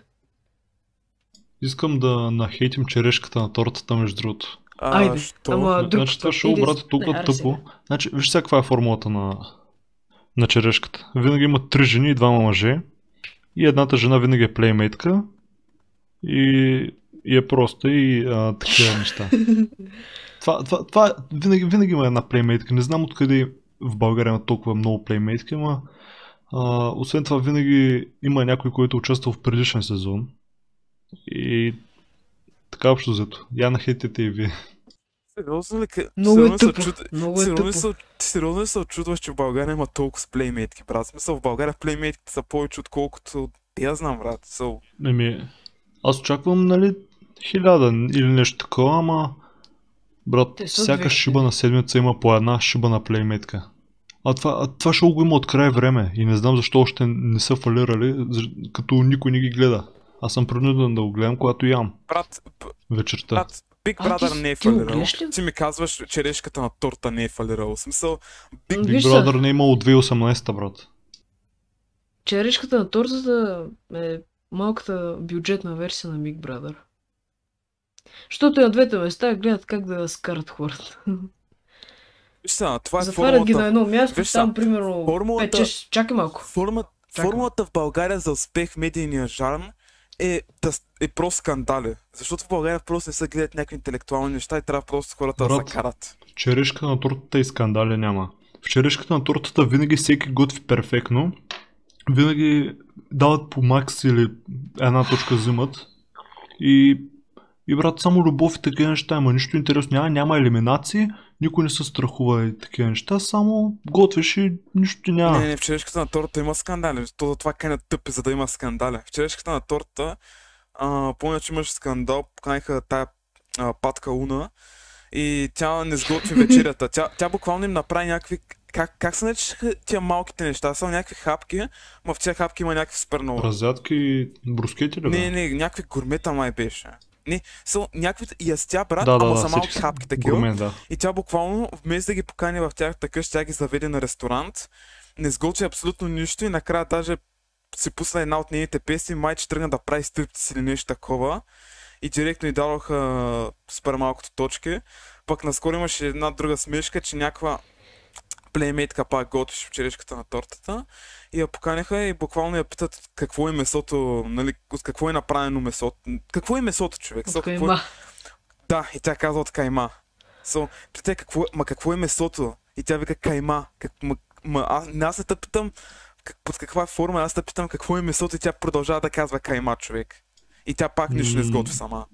Искам да нахейтим черешката на тортата, между другото. А, Айде, що? ама друг Значи това Или- брат, е толкова тъпо. Значи, виж сега каква е формулата на, на черешката. Винаги има три жени и двама мъже. И едната жена винаги е плеймейтка. И, и е проста и а, такива неща. Това, това, това винаги, винаги има една плеймейтка. Не знам откъде в България има толкова много плеймейтки, а, освен това винаги има някой, който участва в предишен сезон. И така общо взето. Я нахейтите и вие. Сериозно ли? Много е тъпо. Много е тъпо. се, сериозно ли се очудваш, че в България има толкова с плеймейтки, брат? Смисъл, в България плеймейтките са повече отколкото... Я знам, брат. So, Еми, аз очаквам, нали, хиляда или нещо такова, ама... Брат, всяка 200. шиба на седмица има по една шиба на плейметка. А това, а това шоу го има от край време и не знам защо още не са фалирали, като никой не ги гледа. Аз съм принуден да го гледам, когато ям брат, вечерта. брат, Big А, ти Brother не е ти фалирал. ли? Ти ми казваш, черешката на торта не е фалирал. В смисъл, Big... Big са. Brother не е имал от 2018, брат. Черешката на тортата е малката бюджетна версия на Big Brother. Защото и на двете места гледат как да скарат хората. Виж сега, това е Затварят ги на едно място, Виж там примерно формулата- 5-6... Чакай малко. Форма... Чакам. Формулата в България за успех в медийния жарм е, да, е просто скандали. Защото в България просто не се гледат някакви интелектуални неща и трябва просто хората да Брат. се карат. Черешка на тортата и скандали няма. В черешката на тортата винаги всеки готви перфектно. Винаги дават по макс или една точка взимат. И, и брат, само любов и такива неща има. Нищо интересно няма, няма елиминации, никой не се страхува и такива неща, само готвиш и нищо ти няма. Не, не, в черешката на торта има скандали. То затова канят тъпи, за да има скандали. В черешката на торта, а, помня, че имаше скандал, поканиха тая а, патка Уна и тя не сготви вечерята. Тя, тя буквално им направи някакви... Как, как се наричаха тия малките неща? Са някакви хапки, но в тия хапки има някакви супер много. Разятки и брускети ли? Не, не, някакви гурмета май беше. Не, са някакви ястя, брат, да, ама да, са малки хапки такива. Гурмен, да. И тя буквално, вместо да ги покани в тяхната къща, тя ги заведе на ресторант, не сготви абсолютно нищо и накрая даже си пусна една от нейните песни, майче тръгна да прави стриптис или нещо такова. И директно й дадоха супер малкото точки. Пък наскоро имаше една друга смешка, че някаква плеймейтка пак готвиш в черешката на тортата и я поканяха и буквално я питат какво е месото, нали, от какво е направено месото. Какво е месото, човек? От какво е- кайма. Да, и тя казва от кайма. So, питай какво, ма какво е месото? И тя вика кайма. Как, ма, ма, аз, не, аз не те питам как, под каква форма, аз те питам какво е месото и тя продължава да казва кайма, човек. И тя пак нищо не сготви сама.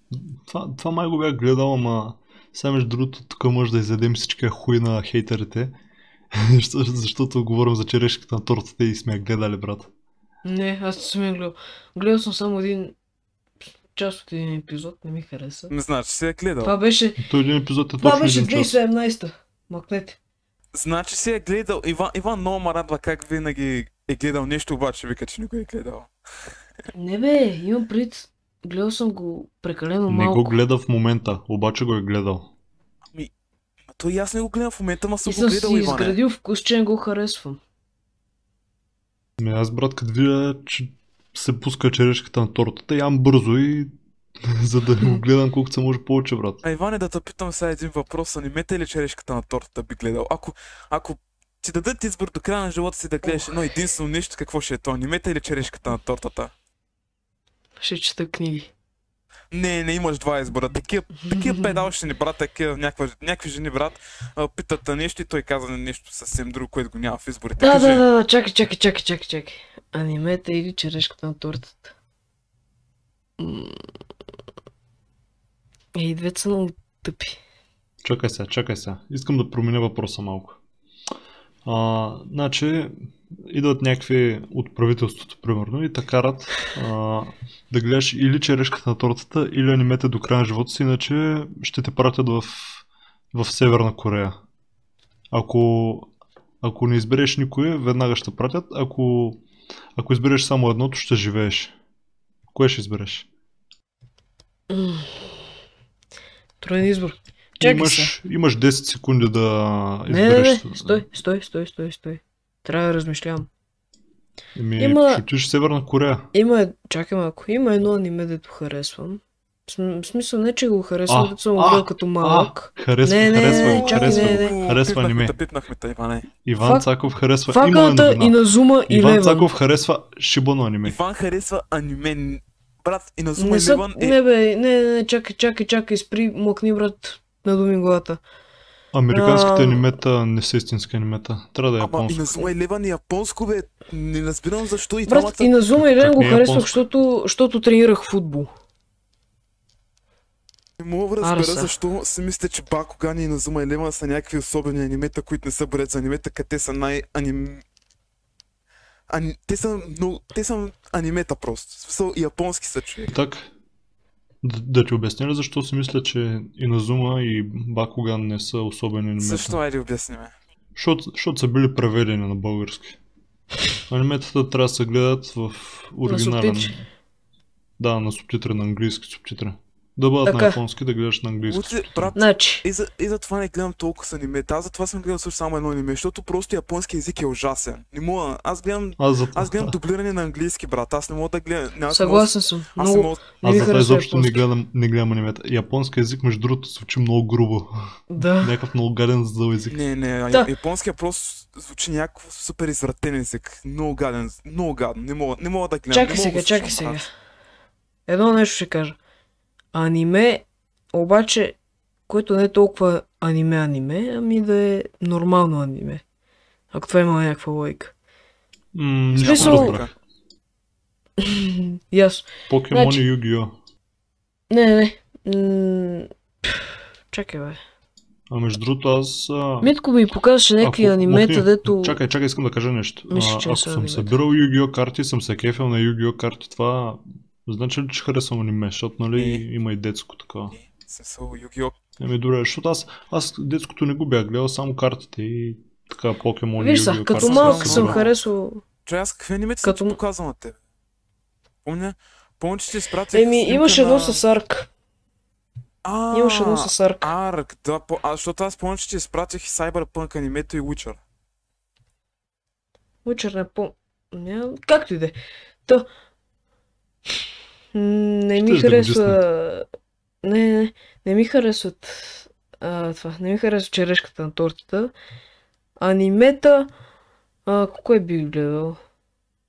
Това, това май го бях гледал, ама сега между другото тук може да изядем всички хуй на хейтерите. Защо- Защото говорим за черешката на тортата и сме я гледали, брат. Не, аз не съм я гледал. Гледал съм само един част от един епизод, не ми хареса. Не значи си е гледал. Това беше, Той един епизод е това точно беше един час. 2017-та. Макнете. Значи си е гледал. Иван, Иван много ме радва как винаги е гледал нещо, обаче вика, че не го е гледал. Не бе, имам пред. Гледал съм го прекалено Не малко. го гледа в момента, обаче го е гледал. Той и аз не го гледам в момента, ма съм И го съм гледал, си Иване. изградил вкус, че не го харесвам. Ами аз, брат, като видя, че се пуска черешката на тортата, ям бързо и за да го гледам колкото се може повече, брат. А Иване, да те питам сега един въпрос. Анимета или черешката на тортата би гледал? Ако, ако ти дадат избор до края на живота си да гледаш едно единствено нещо, какво ще е то? Анимета или черешката на тортата? Ще чета книги. Не, не имаш два избора. Такива, такива педалщини, брат, такива някаква, някакви жени, брат, питат нещо и той каза нещо съвсем друго, което го няма в изборите. Да, Кажи. да, да, да, чакай, чакай, чакай, чакай, чакай. Анимета или черешката на тортата? Е, и двете са много тъпи. Чакай сега, чакай сега. Искам да променя въпроса малко. А, значи, идват някакви от правителството, примерно, и те карат а, да гледаш или черешката на тортата, или анимете до края на живота си, иначе ще те пратят в, в Северна Корея. Ако, ако не избереш никое, веднага ще пратят. Ако, ако избереш само едното, ще живееш. Кое ще избереш? Труден избор. Чакай имаш, се. имаш 10 секунди да Не, не, избереш. не, стой, стой, стой, стой, стой. Трябва да размишлявам. Еми, Има- ще отидеш в Северна Корея. Има, чакай малко, има едно аниме, дето харесвам. В см- в смисъл не, че го харесвам, дето съм гледал като малък. Харесва, Не, не, харесва, не, чакай, харесва, не, не. харесва аниме. пипнахме те, Иване. Иван Фак- Цаков харесва. Има Факълта, новина. Иназума и Иван Леван. Цаков харесва шибано аниме. Иван харесва аниме. Брат, и на Зума Не и. Леван е... Не бе, не, не, не, чакай, чакай, чакай, спри, млъкни, брат, надуми главата. Американските А. анимета не са истински анимета. Трябва да е Ама и японско. на Зума и Леван японско, бе. Не разбирам защо и Брат, двамата... И Леван Как го не е харесвах, защото, защото тренирах футбол. Не мога да разбера са. защо си мисля, че Бакогани и Назума и Леван са някакви особени анимета, които не са борец за анимета, къде те са най-аним... Ани... Те са много... Те са анимета просто. В смисъл японски са човек. Так, да, да ти обясня ли защо си мисля, че Иназума и Бакуган не са особени анимета? Защо айде обясни ме. Защото, са били преведени на български. Аниметата трябва да се гледат в оригинален... да, на субтитри, на английски субтитри. Да бъдат на Така. японски, да гледаш на английски. Луци, брат, Значи, и за, и за това не гледам толкова с анимета. Аз затова съм гледал също само едно аниме, защото просто японски език е ужасен. Не мога. Аз гледам Аз за Аз гледам дублиране на английски, брат. Аз не мога да гледам. не, Аз съгласен съм. Мога, аз не Много, мога, Аз за това изобщо не гледам, не гледам анимета. Японски език, между другото, звучи много грубо. Да. Някакъв много гаден зъл език. Не, не, Да. да. японския просто звучи някакво супер извратен език. Много гаден, много гадно. Не мога, не мога да гледам. Чакай сега, чакай сега. Едно нещо ще кажа. Аниме, обаче, което не е толкова аниме-аниме, ами да е нормално аниме. Ако това има някаква логика. М, Смисъл-. Ясно. Покемон Значи- и Югио. Не, не, не. Чакай, бе. А между другото аз... А... Митко ми показваше някакви ако- анимета, махни. дето... Чакай, чакай, искам да кажа нещо. Мисля, а, че ако са съм анимета. събирал Yu-Gi-Oh карти, съм се кефил на Yu-Gi-Oh карти, това значи ли, че харесвам аниме, защото нали Не. има и детско такова. Не, в смисъл, Югио. Еми добре, защото аз, аз детското не го бях гледал, само картите и така покемон Виж и са, като малък съм харесвал... Че аз какви анимета Като- съм ти показал на теб? Помня, помня, че ти изпратих Еми, имаше едно на- с арк. А, Имаше едно с арк. Арк, да, по... а, защото аз помня, че ти изпратих и Cyberpunk анимето и Witcher. Учер не по... Ня... Както и да е. Та... Не ми Щеш да харесва... Не, не, не ми харесват... А, това. Не ми харесва черешката на тортата. Анимета... А, кое би гледал?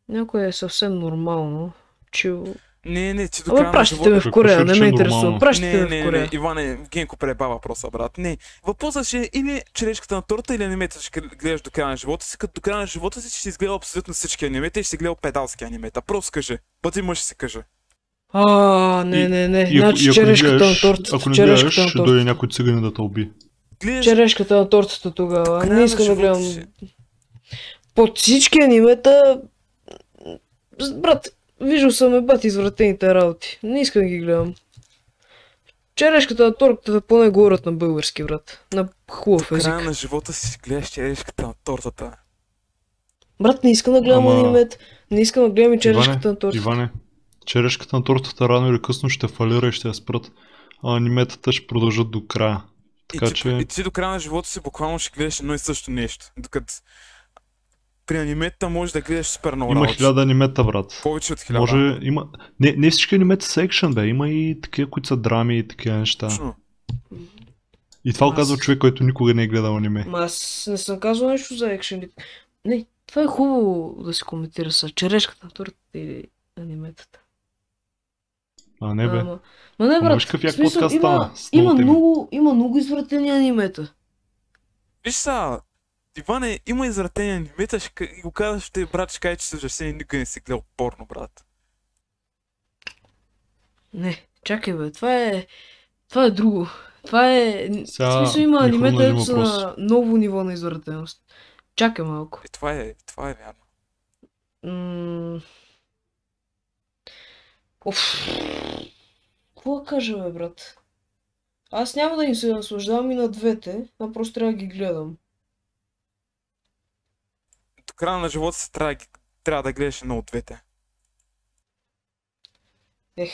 Някое е съвсем нормално. Чил... Не, не, ти до края на пращате ме живота... в Корея, не ме интересува. нормално? Пращате Не, ме в не, Корея. не, Иване, Генко преба въпроса, брат. Не, въпросът ще е или черешката на торта, или анимета ще гледаш до края на живота си, като до края на живота си ще си изгледал абсолютно всички анимета и ще си гледал педалски анимета. Просто кажи. Бъди мъж си кажи. А, не, не, не. И Значи и не черешката на тортата. ако не гледаш, ще дойде някой цигани да те уби. Черешката на тортата тогава. Не искам да живота гледам. Под всички анимета... Брат, виждал съм е бат извратените работи. Не искам да ги гледам. Черешката на тортата поне говорят на български, брат. На хубав език. края на живота си гледаш черешката на тортата. Брат, не искам да гледам Ама- анимет. Не искам да гледам и черешката Иване, на тортата. Иване, черешката на тортата рано или късно ще фалира и ще я спрат. А аниметата ще продължат до края. Така и, ти, че- и ти до края на живота си буквално ще гледаш едно и също нещо. Докато при анимета можеш да гледаш супер много Има хиляда анимета, брат. Повече от хиляда. Може, има... Не, не всички анимета са екшен, бе. Има и такива, които са драми и такива неща. Точно. И това Аз- казва човек, който никога не е гледал аниме. Ма аз не съм казал нещо за екшен. Не, това е хубаво да се коментира с черешката на тортата или аниметата. А, не бе. Ама, ма не, Ама брат. виж какъв смисъл, подкаст има, има, много, има много извратени анимета. Виж са, Иване, има извратени анимета, ще и го казваш, ще брат, ще каже, че са ужасени, никога не си гледал порно, брат. Не, чакай бе, това е... Това е друго. Това е... Сега в смисъл има анимета, които са на ново ниво на извратеност. Чакай малко. И това е, това е вярно. М... Оф. Какво да кажа, бе, брат? Аз няма да им се наслаждавам и на двете, а просто трябва да ги гледам. До края на живота си трябва, да трябва да гледаш едно от двете. Ех.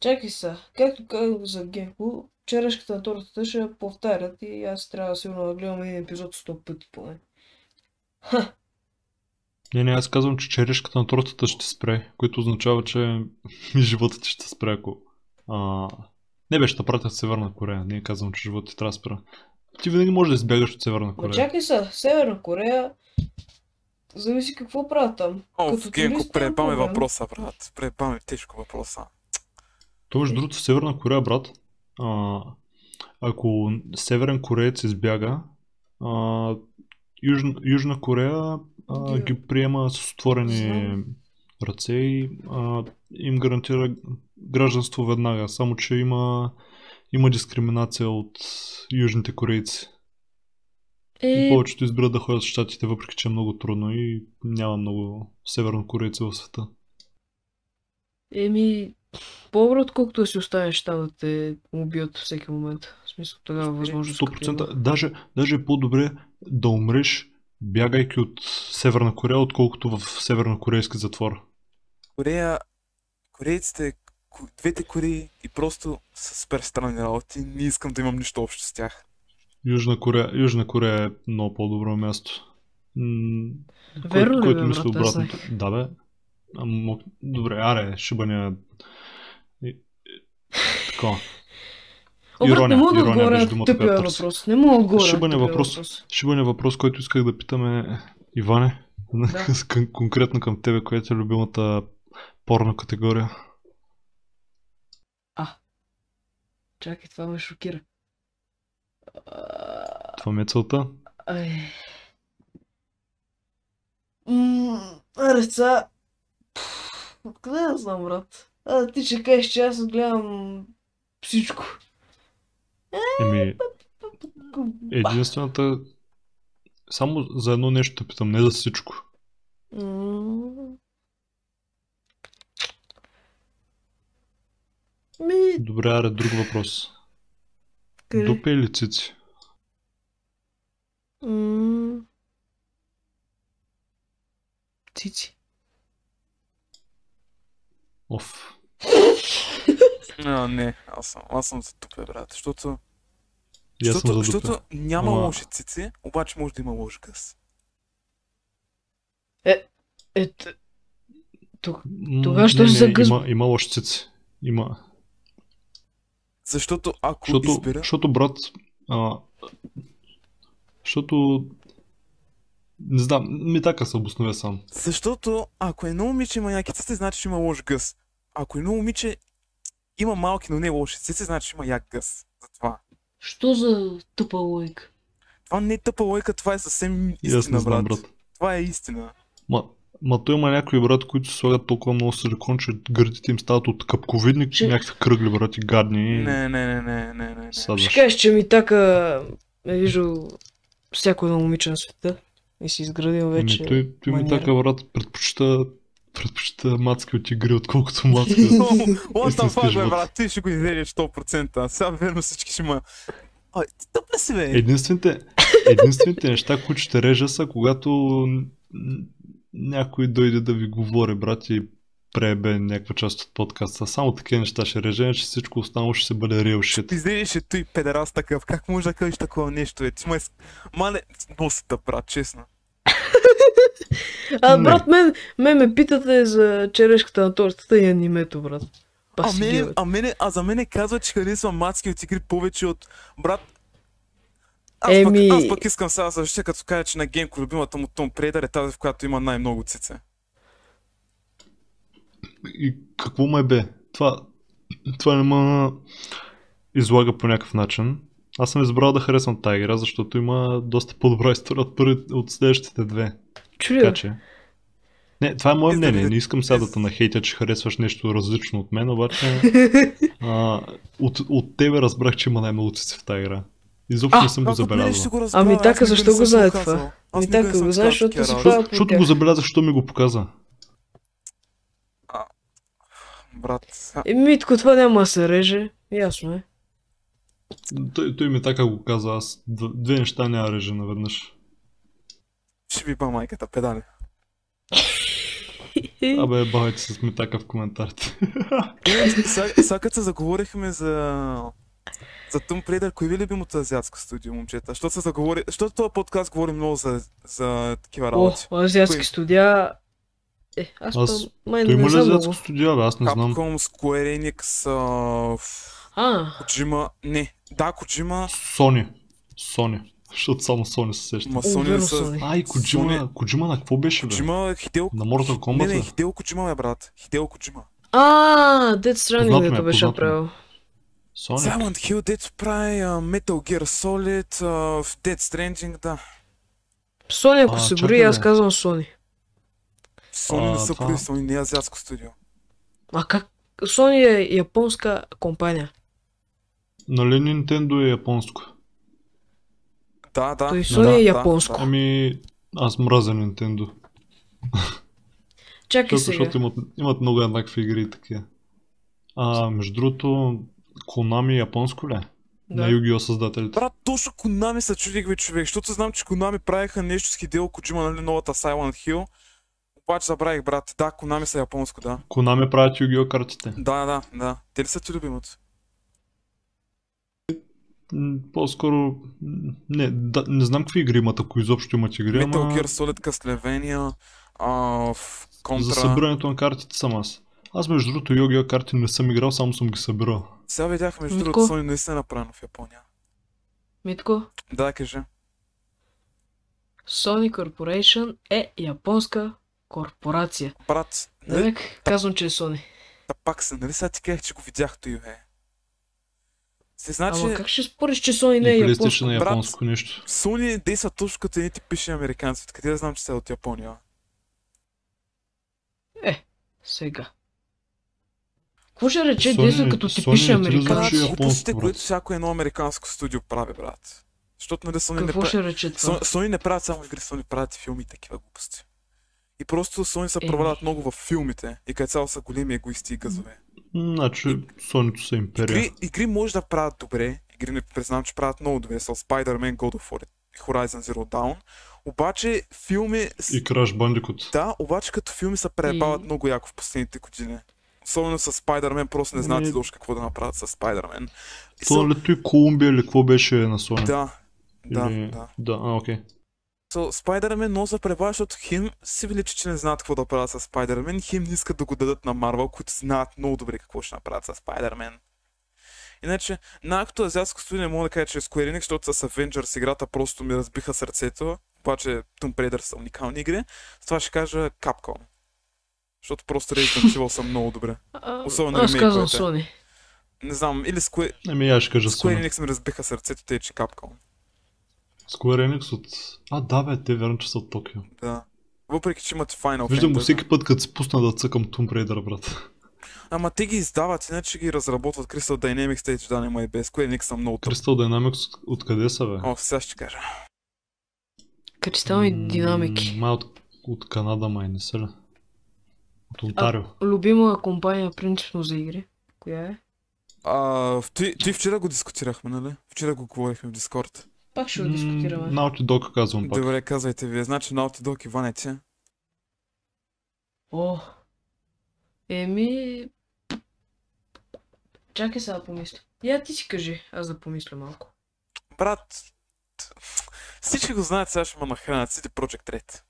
Чакай са, както казах за Генко, черешката на тортата ще я повтарят и аз трябва сигурно да гледам един епизод 100 пъти поне. Не, не, аз казвам, че черешката на тортата ще спре, което означава, че животът ти ще спре, ако... А... Не бе, ще те пратят Северна Корея. Не казвам, че животът ти трябва да спре. Ти винаги можеш да избягаш от Северна Ма Корея. чакай са, Северна Корея, зависи какво правят там. О, Като Генко, проблем. въпроса, брат. Пребаме тежко въпроса. То между другото в Северна Корея, брат, а, ако северен кореец избяга, а, Южна, Южна Корея а, Ги- ги приема с отворени Знам. ръце и а, им гарантира гражданство веднага. Само, че има, има дискриминация от южните корейци. И Е, повечето избират да ходят в щатите, въпреки че е много трудно и няма много севернокорейци в света. еми, по-добре отколкото да си останеш там да те убият всеки момент. В смисъл, тогава възможност. като 100%. има. Даже, даже е по-добре да умреш, бягайки от Северна Корея, отколкото в севернокорейски затвор. Корея, корейците, ко- двете Кореи и просто са супер странни работи. Не искам да имам нищо общо с тях. Южна Корея, Южна Корея е много по-добро място. М, Верно мисли брат? Аз обратното. Да, бе. Ама, добре, аре, шибания. И- и- Такова. О, брат, не мога да ирония отговоря на тъпия въпрос. Не мога да отговоря Шибане въпрос. въпрос. Шибания въпрос, който исках да питаме Иване. Да. Кон- Конкретно към тебе, която е любимата порно категория. Чакай, това ме шокира. Това ми е целта. Ай. М, Аре, сега... Пф, Откъде да знам, брат? А, ти ще кажеш, че аз гледам всичко. Еми, единствената... Само за едно нещо те питам, не за всичко. М. Ми, Добре, аре, друг въпрос. къде? Дупе или цици? М. Цици. Оф. А, не, аз съм, аз съм за тупе, брат. Защото, съм защото, за дупе. защото няма Ама- лоши цици, обаче може да има лош гъс. Е, т- тук. Тогава що не, си не, за гъс- Има, има лоши цици. Има. Защото ако Защото, избира... защото брат, а, защото Не знам, ми така се обосновя сам. Защото ако едно момиче има яки цици, значи че има лош гъс. Ако едно момиче има малки, но не лоши цици, значи че има як гъс. Затова. Що за тъпа лойка? Това не е тъпа лойка, това е съвсем истина, знам, брат. брат. Това е истина. Ма, ма той има някои брат, които слагат толкова много силикон, че гърдите им стават от капковидни, Че- някакви кръгли, брат, и гадни. Не, не, не, не, не, не. не. Садваш. Ще кажеш, че ми така е виждал всяко едно момиче на света и си изградил Еми, вече. той, той ми така, брат, предпочита, предпочита мацки от игри, отколкото мацки от... What the fuck, бе, брат, ти ще го излезеш 100%. А сега верно всички ще има... Ай, ти тъп ли си, бе? Единствените, единствените неща, които ще режа са, когато някой дойде да ви говори, брат, и пребе някаква част от подкаста. Само такива неща ще режа, че всичко останало ще се бъде real shit. Ти излезеш и той педерас такъв. Как може да кажеш такова нещо, бе? Ти из- Мале, носата, брат, честно. А, брат, мен, мен ме питате за черешката на тортата и анимето, брат. А, Паси мене, а, мене, а за мене казва, че харесва мацки от игри повече от брат. Аз, Еми- пък, аз пък искам сега да защитя, като кажа, че на Генко любимата му Том Прейдър е тази, в която има най-много цице. И какво ме бе? Това, това не ме излага по някакъв начин. Аз съм избрал да харесвам тази игра, защото има доста по-добра история от, първи, от следващите две. Чули, Така че... Не, това е мое мнение. Не искам сега да те нахейтя, че харесваш нещо различно от мен, обаче а, от, от тебе разбрах, че има най-много цици в тази игра. Изобщо А, не съм го забелязал. го разбера? Ами така, защо го знае това? Ами така, го знаеш, защото си правил Защото го тях. забелязах, що ми го показа. Брат, Е, Митко, това няма да се реже. Ясно е. Той, той ми така го каза, аз две неща няма да режа наведнъж. ще ви ба майката, педали. Абе, бавайте се с ми така в коментарите. Иначе, сега, се заговорихме за... За Tomb Raider, кой ви е любимото азиатско студио, момчета? Защото се заговори... Защото този подкаст говори много за, за такива О, работи. азиатски Кой? студия. Е, аз, Аз- па, май Той не има ли знам азиатско студио, бе? Аз не знам. Capcom, Square Enix, а... А, Kojima... Не, да, Kojima, Sony. Sony. Защото само Sony се сеща. ма О, Sony не са... Ай, Коджима, Sony- Коджима на какво беше, бе? Kojima, Хидео... На Mortal Не, Kombat, не, бе? Хидео Kojima, бе, брат. Хидео Kojima. а, Death Stranding, ми е, дето беше е. направил. Sonic. Silent Hill, Dead прави, а, Metal Gear Solid, в Dead Stranding, да. Sony, ако А, се брои, аз казвам Sony. Sony не са прави, Sony не е азиатско студио. А как? Sony е японска компания. Нали Nintendo е японско? Да, да. Той да, Sony да, е да, японско. да. Ами, аз мразя Nintendo. Чакай сега. защото имат, имат много еднакви игри и такива. А, между другото, Konami японско ли? е? Да. На Yu-Gi-Oh създателите. Брат, точно Konami се чудих бе човек, защото знам, че Konami правиха нещо с Хидео Kojima, нали, новата Silent Hill. Обаче забравих, брат. Да, Konami са японско, да. Konami правят Yu-Gi-Oh картите. Да, да, да. Те ли са ти любимото? По-скоро, не, да, не знам какви игри имат, ако изобщо имат игри, Metal ама Gear Solid, Castlevania, а, в за Contra. събирането на картите съм аз. Аз между другото Yu-Gi-Oh карти не съм играл, само съм ги събирал. Сега видях, между Митко? другото, Sony наистина е направено в Япония. Митко, Да, кажи. Sony Corporation е японска корпорация. Брат, нали, Намек, казвам, че е Sony. да пак се, нали сега ти казах, че го видях той, бе. Се значи, Ама как ще спориш, че Sony не е японска? PlayStation е брат. японско нещо. Sony действа точно като едни типични американци. Къде да знам, че са от Япония? Сега. Какво ще рече действа като не ти американци? японско, глупостите, брат. които всяко едно американско студио прави, брат. Защото нали Sony не, Какво прави... ще рече това? Sony, не правят само игри, Sony правят и филми и такива глупости. И просто Sony се Еми. провалят много в филмите и като цяло са големи егоисти и газове. Значи, Sony са империя. Игри, игри може да правят добре, игри не признавам, че правят много добре, с Spider-Man, God of War и Horizon Zero Dawn, обаче филми... И Crash Bandicoot. Да, обаче като филми се пребават И- много яко в последните години. Особено с Spider-Man, просто не знаят Ами- изобщо какво да направят с Spider-Man. И То Колумбия или какво беше на Sony? Да, да, Или... да. Да, а, окей. So, Spider-Man много се пребавя, защото хим си величи, че не знаят какво да правят с Spider-Man, хим не искат да го дадат на Marvel, които знаят много добре какво ще направят с Spider-Man. Иначе, на акто азиатско студио не мога да кажа, че е Square Enix, защото с Avengers играта просто ми разбиха сърцето. обаче Tomb Raider са уникални игри, с това ще кажа Capcom. Защото просто Resident Evil са много добре. Особено Аз казвам. Sony. Не знам, или Square, Еми, аз ще кажа Square Sony. Enix ми разбиха сърцето, те че Capcom. Square Enix от... А, да бе, те верно, че са от Токио. Да. Въпреки, че имат Final Виждам го Fantasy. всеки път, като се пусна да цъкам Tomb Raider, брат. Ама те ги издават, иначе ги разработват Crystal Dynamics, те че да няма и без. Square Enix са много тъп. Crystal Dynamics откъде са, бе? О, сега ще кажа. Динамики. М, Май от, от Канада, май не са ли? От Онтарио. Любима компания принципно за игри. Коя е? А, ти, ти вчера го дискутирахме, нали? Вчера го говорихме в Дискорд. Пак ще го дискутираме. М, Naughty Dog казвам пак. Добре, казвайте вие. Значи Naughty Dog Иванете. О. Еми... Чакай сега да помисля. Я ти си кажи, аз да помисля малко. Брат, всички го знаят, сега ще ме нахранят. CD Project Red.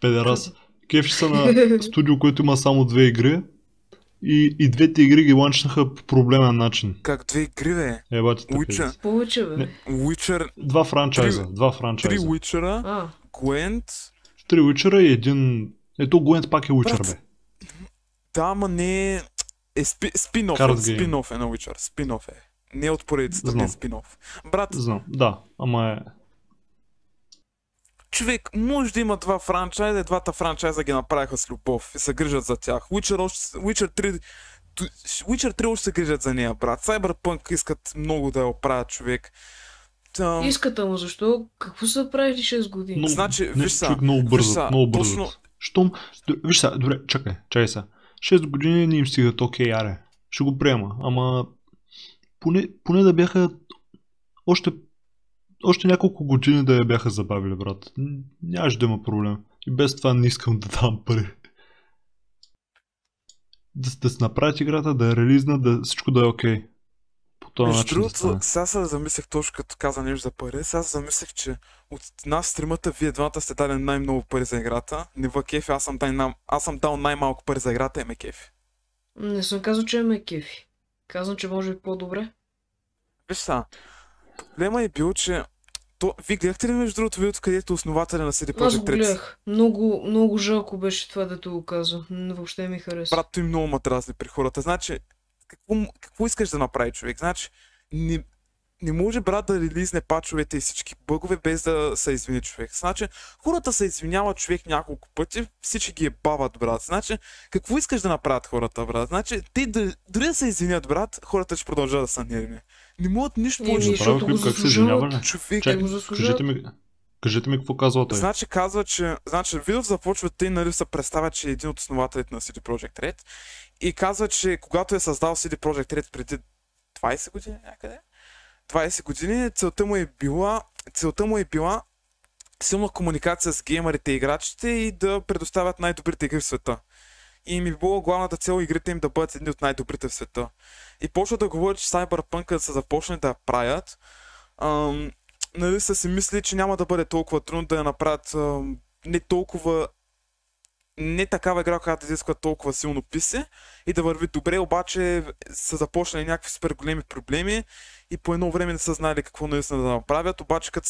Педерас. Кефи са на студио, което има само две игри. И, и двете игри ги ланчнаха по проблемен начин. Как две игри, бе? Ебати Witcher. Повече, бе. Не. Witcher, Два франчайза. Три- Два три франчайза. Witcher, А, Gwent. Три Witcher и един... Ето Gwent пак е Witcher, Брат, бе. Да, ама не е... е спи, спин-оф, Card е, спин-оф е на Witcher. Спин-оф е. Не е от поредицата, не Знам. е спин-оф. Брат, Знам, да, ама е... човек, може да има два франчайза, и двата франчайза ги направиха с любов и се грижат за тях. Witcher, още, Witcher 3 ту- Witcher 3 още се грижат за нея, брат. Cyberpunk искат много да я оправят човек. Там... иската му, защо? Какво са правили 6 години? Много, Значи, виж са, много виж бързат, са, много точно- бързат. Щом... Виж са, добре, чакай, чакай са. 6 години не им стигат, окей, аре. Ще го приема, ама... Поне, поне да бяха... Още... Още няколко години да я бяха забавили, брат. Нямаше да има проблем. И без това не искам да давам пари. Да, да се направят играта, да я релизна, да всичко да е окей. По този Между начин другото, сега се замислех точно като каза нещо за пари. Сега се замислех, че от нас тримата вие двамата сте дали най-много пари за играта. Не ва кефи, аз съм, дай, аз съм дал най-малко пари за играта и ме кефи. Не съм казал, че ме кефи. Казвам, че може би по-добре. Виж сега, проблема е бил, че то, вие гледахте ли между другото видеото, където основателя на CD Аз го Projekt гледах. Много, много жалко беше това, дето го каза. М, Въобще ми хареса. Брат, той много ма дразни при хората. Значи, какво, какво искаш да направи човек? Значи, не, не може брат да релизне пачовете и всички бъгове без да се извини човек. Значи, хората се извиняват човек няколко пъти, всички ги е бават, брат. Значи, какво искаш да направят хората, брат? Значи, те да, дори да се извинят, брат, хората ще продължат да са нервни. Не могат нищо повече. защото го извинявали? Човек, го заслужават. кажете ми, кажете ми какво казва той. Значи казва, че... Значи видеото започва, те нали се представят, че е един от основателите на CD Projekt Red и казва, че когато е създал CD Projekt Red преди 20 години някъде, 20 години, целта му е била, целта му е била силна комуникация с геймерите и играчите и да предоставят най-добрите игри в света. И ми било главната цел игрите им да бъдат едни от най-добрите в света. И почва да говори, че Cyberpunk са започнали да я правят. Ам, нали са си мисли, че няма да бъде толкова трудно да я направят ам, не толкова не такава игра, която да изисква толкова силно писе и да върви добре, обаче са започнали някакви супер големи проблеми и по едно време не са знали какво наистина да направят, обаче като,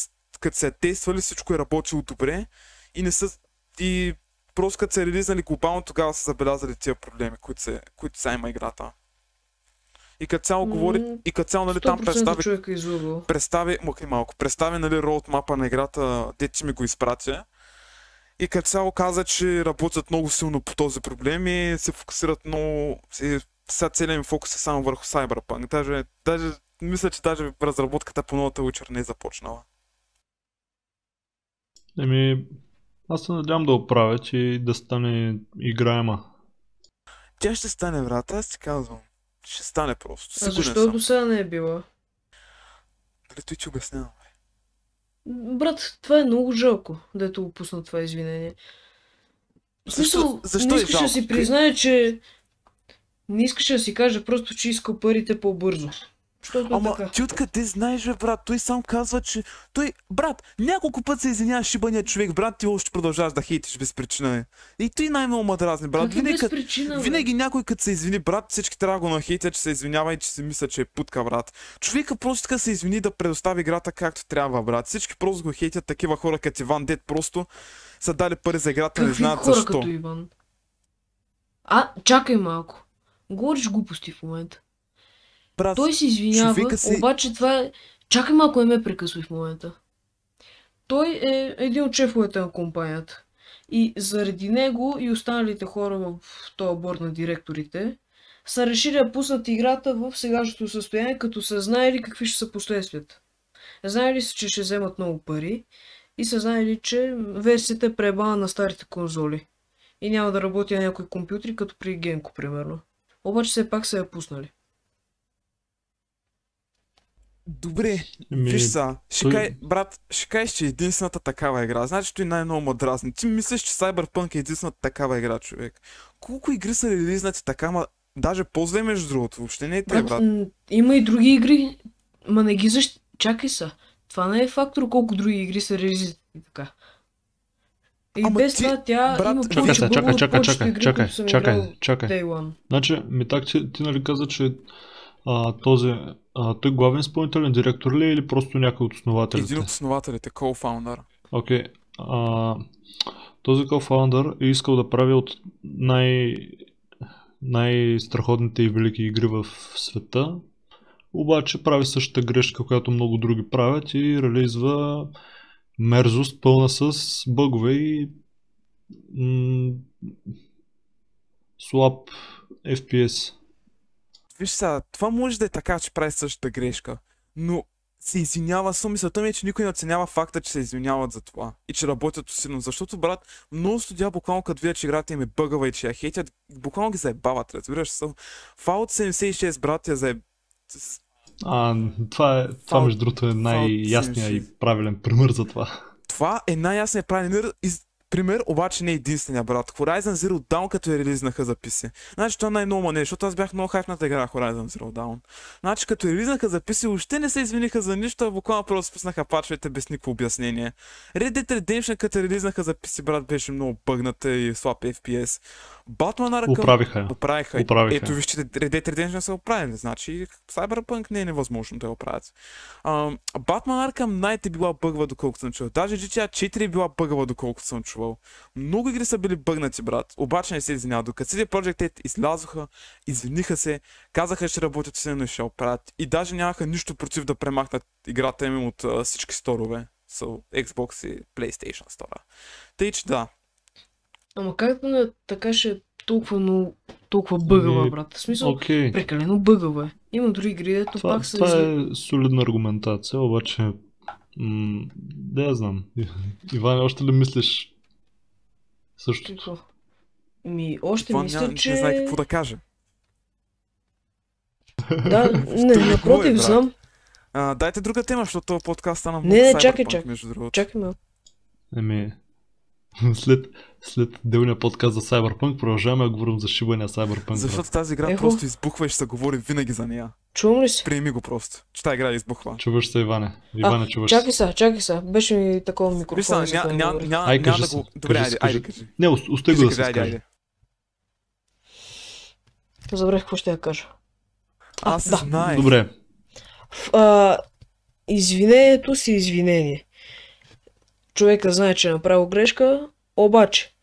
се е тествали всичко е работило добре и не са и просто като се релизнали глобално, тогава са забелязали тия проблеми, които, се, които са има играта. И като цяло говори, М, и като цяло нали, там 100% представи е представи, махни малко, представи нали роудмапа на играта, дете ти ми го изпратя. И като цяло каза, че работят много силно по този проблем и се фокусират много... Се, сега целият им фокус е само върху Cyberpunk. Даже, даже мисля, че даже разработката по новата Witcher не е започнала. Еми, аз се надявам да оправят и да стане играема. Тя ще стане, брат, аз ти казвам. Ще стане просто. А защо до сега не е била? Дали той ти обяснявам? Брат, това е много жалко, дето го пусна това извинение. Смисъл, Защо, защо не е искаше да си признае, че... Не искаше да си каже просто, че иска парите по-бързо. Що Ама така? ти откъде знаеш, бе, брат? Той сам казва, че... Той, брат, няколко път се извинява шибания човек, брат, ти още продължаваш да хейтиш без причина. бе. И той най-много ма дразни, брат. Винаги, без кът- причина, бе? винаги някой като се извини, брат, всички трябва да го нахейтят, че се извинява и че си мисля, че е путка, брат. Човека просто да се извини да предостави играта както трябва, брат. Всички просто го хейтят такива хора като Иван Дед, просто са дали пари за играта, не Какви знаят хора защо. като Иван? А, чакай малко. Говориш глупости в момента. Брат, Той се извинява, си- обаче това е... Чакай малко, не ме прекъсвай в момента. Той е един от шефовете на компанията. И заради него и останалите хора в този борд на директорите са решили да пуснат играта в сегашното състояние, като са знаели какви ще са последствията. Знаели са, че ще вземат много пари и са знаели, че версията е пребана на старите конзоли. И няма да работи на някои компютри, като при Генко, примерно. Обаче все пак са я пуснали. Добре, Еми, Виж са, ще той- кай, брат, ще кажеш, че е единствената такава игра. Значи той най-много ме дразни. Ти мислиш, че Cyberpunk е единствената такава игра, човек. Колко игри са релизнати така, ма даже по-зле между другото. Въобще не е те, Брат, има и други игри, ма не ги защ... Чакай са. Това не е фактор колко други игри са релизирани така. И Ама без ти, това тя брат, има Чакай повече чакай, чакай, чакай, чакай, чакай, чакай. One. Значи, Митак, ти, ти нали каза, че а, този, а, той главен изпълнителен директор ли е или просто някой от основателите? Един от основателите, co-founder. Окей. А, този co-founder е искал да прави от най- най-страхотните и велики игри в света, обаче прави същата грешка, която много други правят и релизва мерзост пълна с бъгове и м- слаб FPS. Виж сега, това може да е така, че прави същата грешка, но се извинява, само мисълта ми е, че никой не оценява факта, че се извиняват за това и че работят усилено. Защото, брат, много студия буквално като видят, че играта им е бъгава и че я хейтят, буквално ги заебават, разбираш се. Fallout 76, брат, я заеб... с- А, това, е, това Фал- между другото е най-ясният и правилен пример за това. Това е най-ясният правилен из... пример, обаче не е единствения, брат. Horizon Zero Dawn, като я релизнаха записи. Значи това най-много ма не, е, защото аз бях много хайпната игра Horizon Zero Dawn. Значи като я релизнаха записи, въобще не се извиниха за нищо, а буквално просто спуснаха пачовете без никакво обяснение. Red Dead Redemption, като я релизнаха записи, брат, беше много бъгната и слаб FPS. Batman Arkham... Оправиха я. Оправиха. Оправиха. Ето вижте, Red Dead Redemption са оправили, значи Cyberpunk не е невъзможно да я оправят. Batman Arkham Knight е била бъгва, доколкото съм чувал. Даже GTA 4 е била бъгва, доколкото съм чувал. Много игри са били бъгнати, брат. Обаче не се извиняват. Докато CD Projekt Red излязоха, извиниха се, казаха, че работят едно и ще оправят. И даже нямаха нищо против да премахнат играта им от а, всички сторове. So, Xbox и PlayStation стора. Тъй, че да. Ама как да не така ще е толкова много, толкова бъгава, брат? В смисъл, Окей. прекалено бъгава е. Има други игри, дето Това, пак са... това изли- е солидна аргументация, обаче м- да я знам. Иван, още ли мислиш същото? Какво? Ми, още Това мисля, ня- че... не знае какво да каже. Да, не, е, напротив, брат? знам. А, дайте друга тема, защото подкаст стана много Не, не, чакай, чакай. между другото. Чакай малко. Еми, след, след делния подкаст за Cyberpunk продължаваме да говорим за шибания Cyberpunk. Защото тази игра Ехо. просто избухва и ще се говори винаги за нея. Чувам ли се? Приеми го просто, че тази игра избухва. Чуваш се, Иване. Иване, чуваш се. Чакай сега, чакай сега. Беше ми такова Виж микрофон. сега, за ня, ня, Ай, няма кажи да се, го... Добре, кажи айде, се, айде, кажи. Не, остай го да се скаже. Забравих какво ще я кажа. А, Аз да. знаех. Добре, В, а, извинението си извинение. Човека знае, че е направил грешка, обаче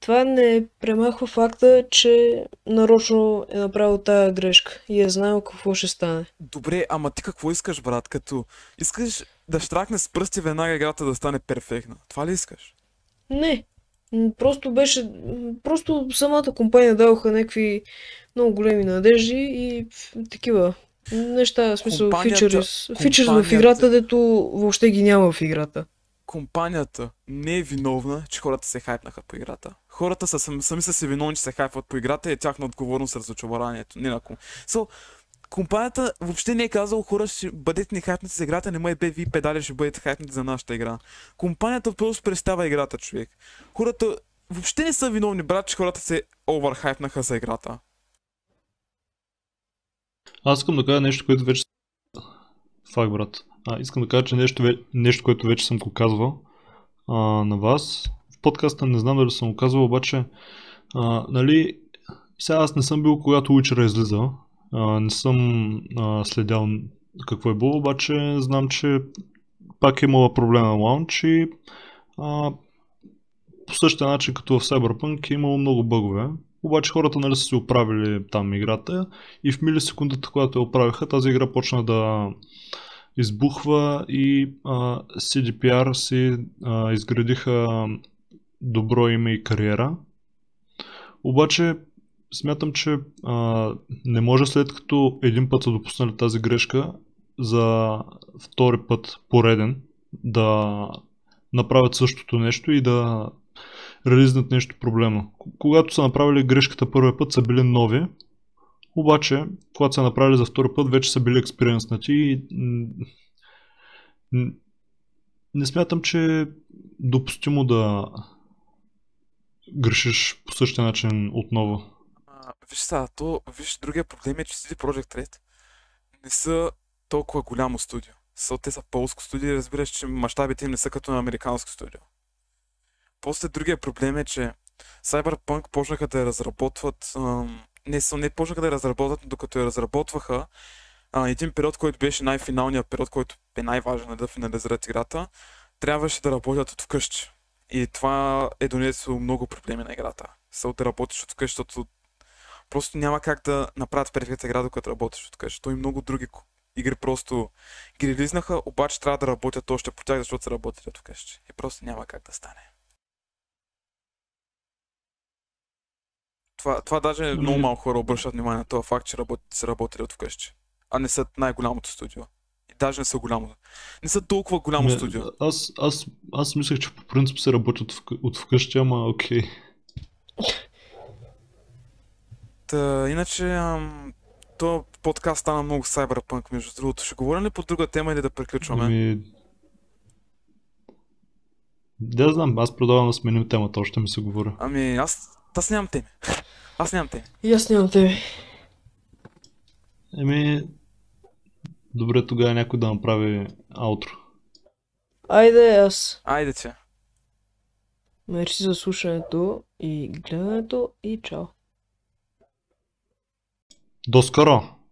това не премахва факта, че нарочно е направил тая грешка и е знаел какво ще стане. Добре, ама ти какво искаш, брат? Като искаш да штракне с пръсти веднага играта да стане перфектна. Това ли искаш? Не. Просто беше. Просто самата компания даваха някакви много големи надежди и такива неща, в смисъл фичърс, фичърс в играта, дето въобще ги няма в играта. Компанията не е виновна, че хората се хайпнаха по играта. Хората са, сами, сами са си виновни, че се хайпват по играта и е тяхна отговорност разочарованието. Не на ком. So, компанията въобще не е казала хора, ще бъдете ни хайпнати за играта, не ме бе ви педали, ще бъдете хайпнати за нашата игра. Компанията просто представя играта, човек. Хората въобще не са виновни, брат, че хората се оверхайпнаха за играта. аз искам да кажа нещо, което вече Факт, брат. А, искам да кажа, че нещо, нещо което вече съм го казвал а, на вас. В подкаста не знам дали съм го казвал, обаче, а, нали, сега аз не съм бил когато Witcher излиза. А, не съм а, следял какво е било, обаче знам, че пак е имала проблема на лаунч и а, по същия начин като в Cyberpunk е имало много бъгове. Обаче хората нали са си оправили там играта и в милисекундата, когато я оправиха, тази игра почна да избухва и а, CDPR си а, изградиха добро име и кариера. Обаче смятам, че а, не може след като един път са допуснали тази грешка за втори път пореден да направят същото нещо и да релизнат нещо проблемно. К- Когато са направили грешката първия път са били нови, обаче когато са направили за втори път вече са били експириенснати и не смятам, че е допустимо да грешиш по същия начин отново. А, виж сега, то, виж, другия проблем е, че CD Projekt Red не са толкова голямо студио. Са, те са полско студио и разбираш, че мащабите им не са като на американско студио. После другия проблем е, че Cyberpunk почнаха да разработват, ам, не, са- не почнаха да я разработват, докато я разработваха, а, един период, който беше най-финалният период, който е най-важен нали, да финализират играта, трябваше да работят от вкъщи. И това е донесло много проблеми на играта. Са да работиш от вкъщи, защото просто няма как да направят перфектна игра, докато работиш от вкъщи. То и много други игри просто ги релизнаха, обаче трябва да работят още по тях, защото са работили от вкъщи. И просто няма как да стане. Това, това даже Нали- много малко хора обръщат внимание на този факт, че работ, са работили от вкъщи. А не са най-голямото студио. И даже не са голямо. Не са толкова голямо Не, студио. Аз, аз, аз мислех, че по принцип се работи от, от вкъщи, ама окей. Та, иначе, ам, то подкаст стана много Cyberpunk, между другото. Ще говорим ли по друга тема или да приключваме? Ами... Да, знам, аз продавам да сменим темата, още ми се говоря. Ами, аз, аз нямам теми. Аз нямам теми. И аз нямам тебе. Еми... Добре, тогава някой да направи аутро. Айде аз. Айде, че. Мерси за слушането и гледането и чао. До скоро!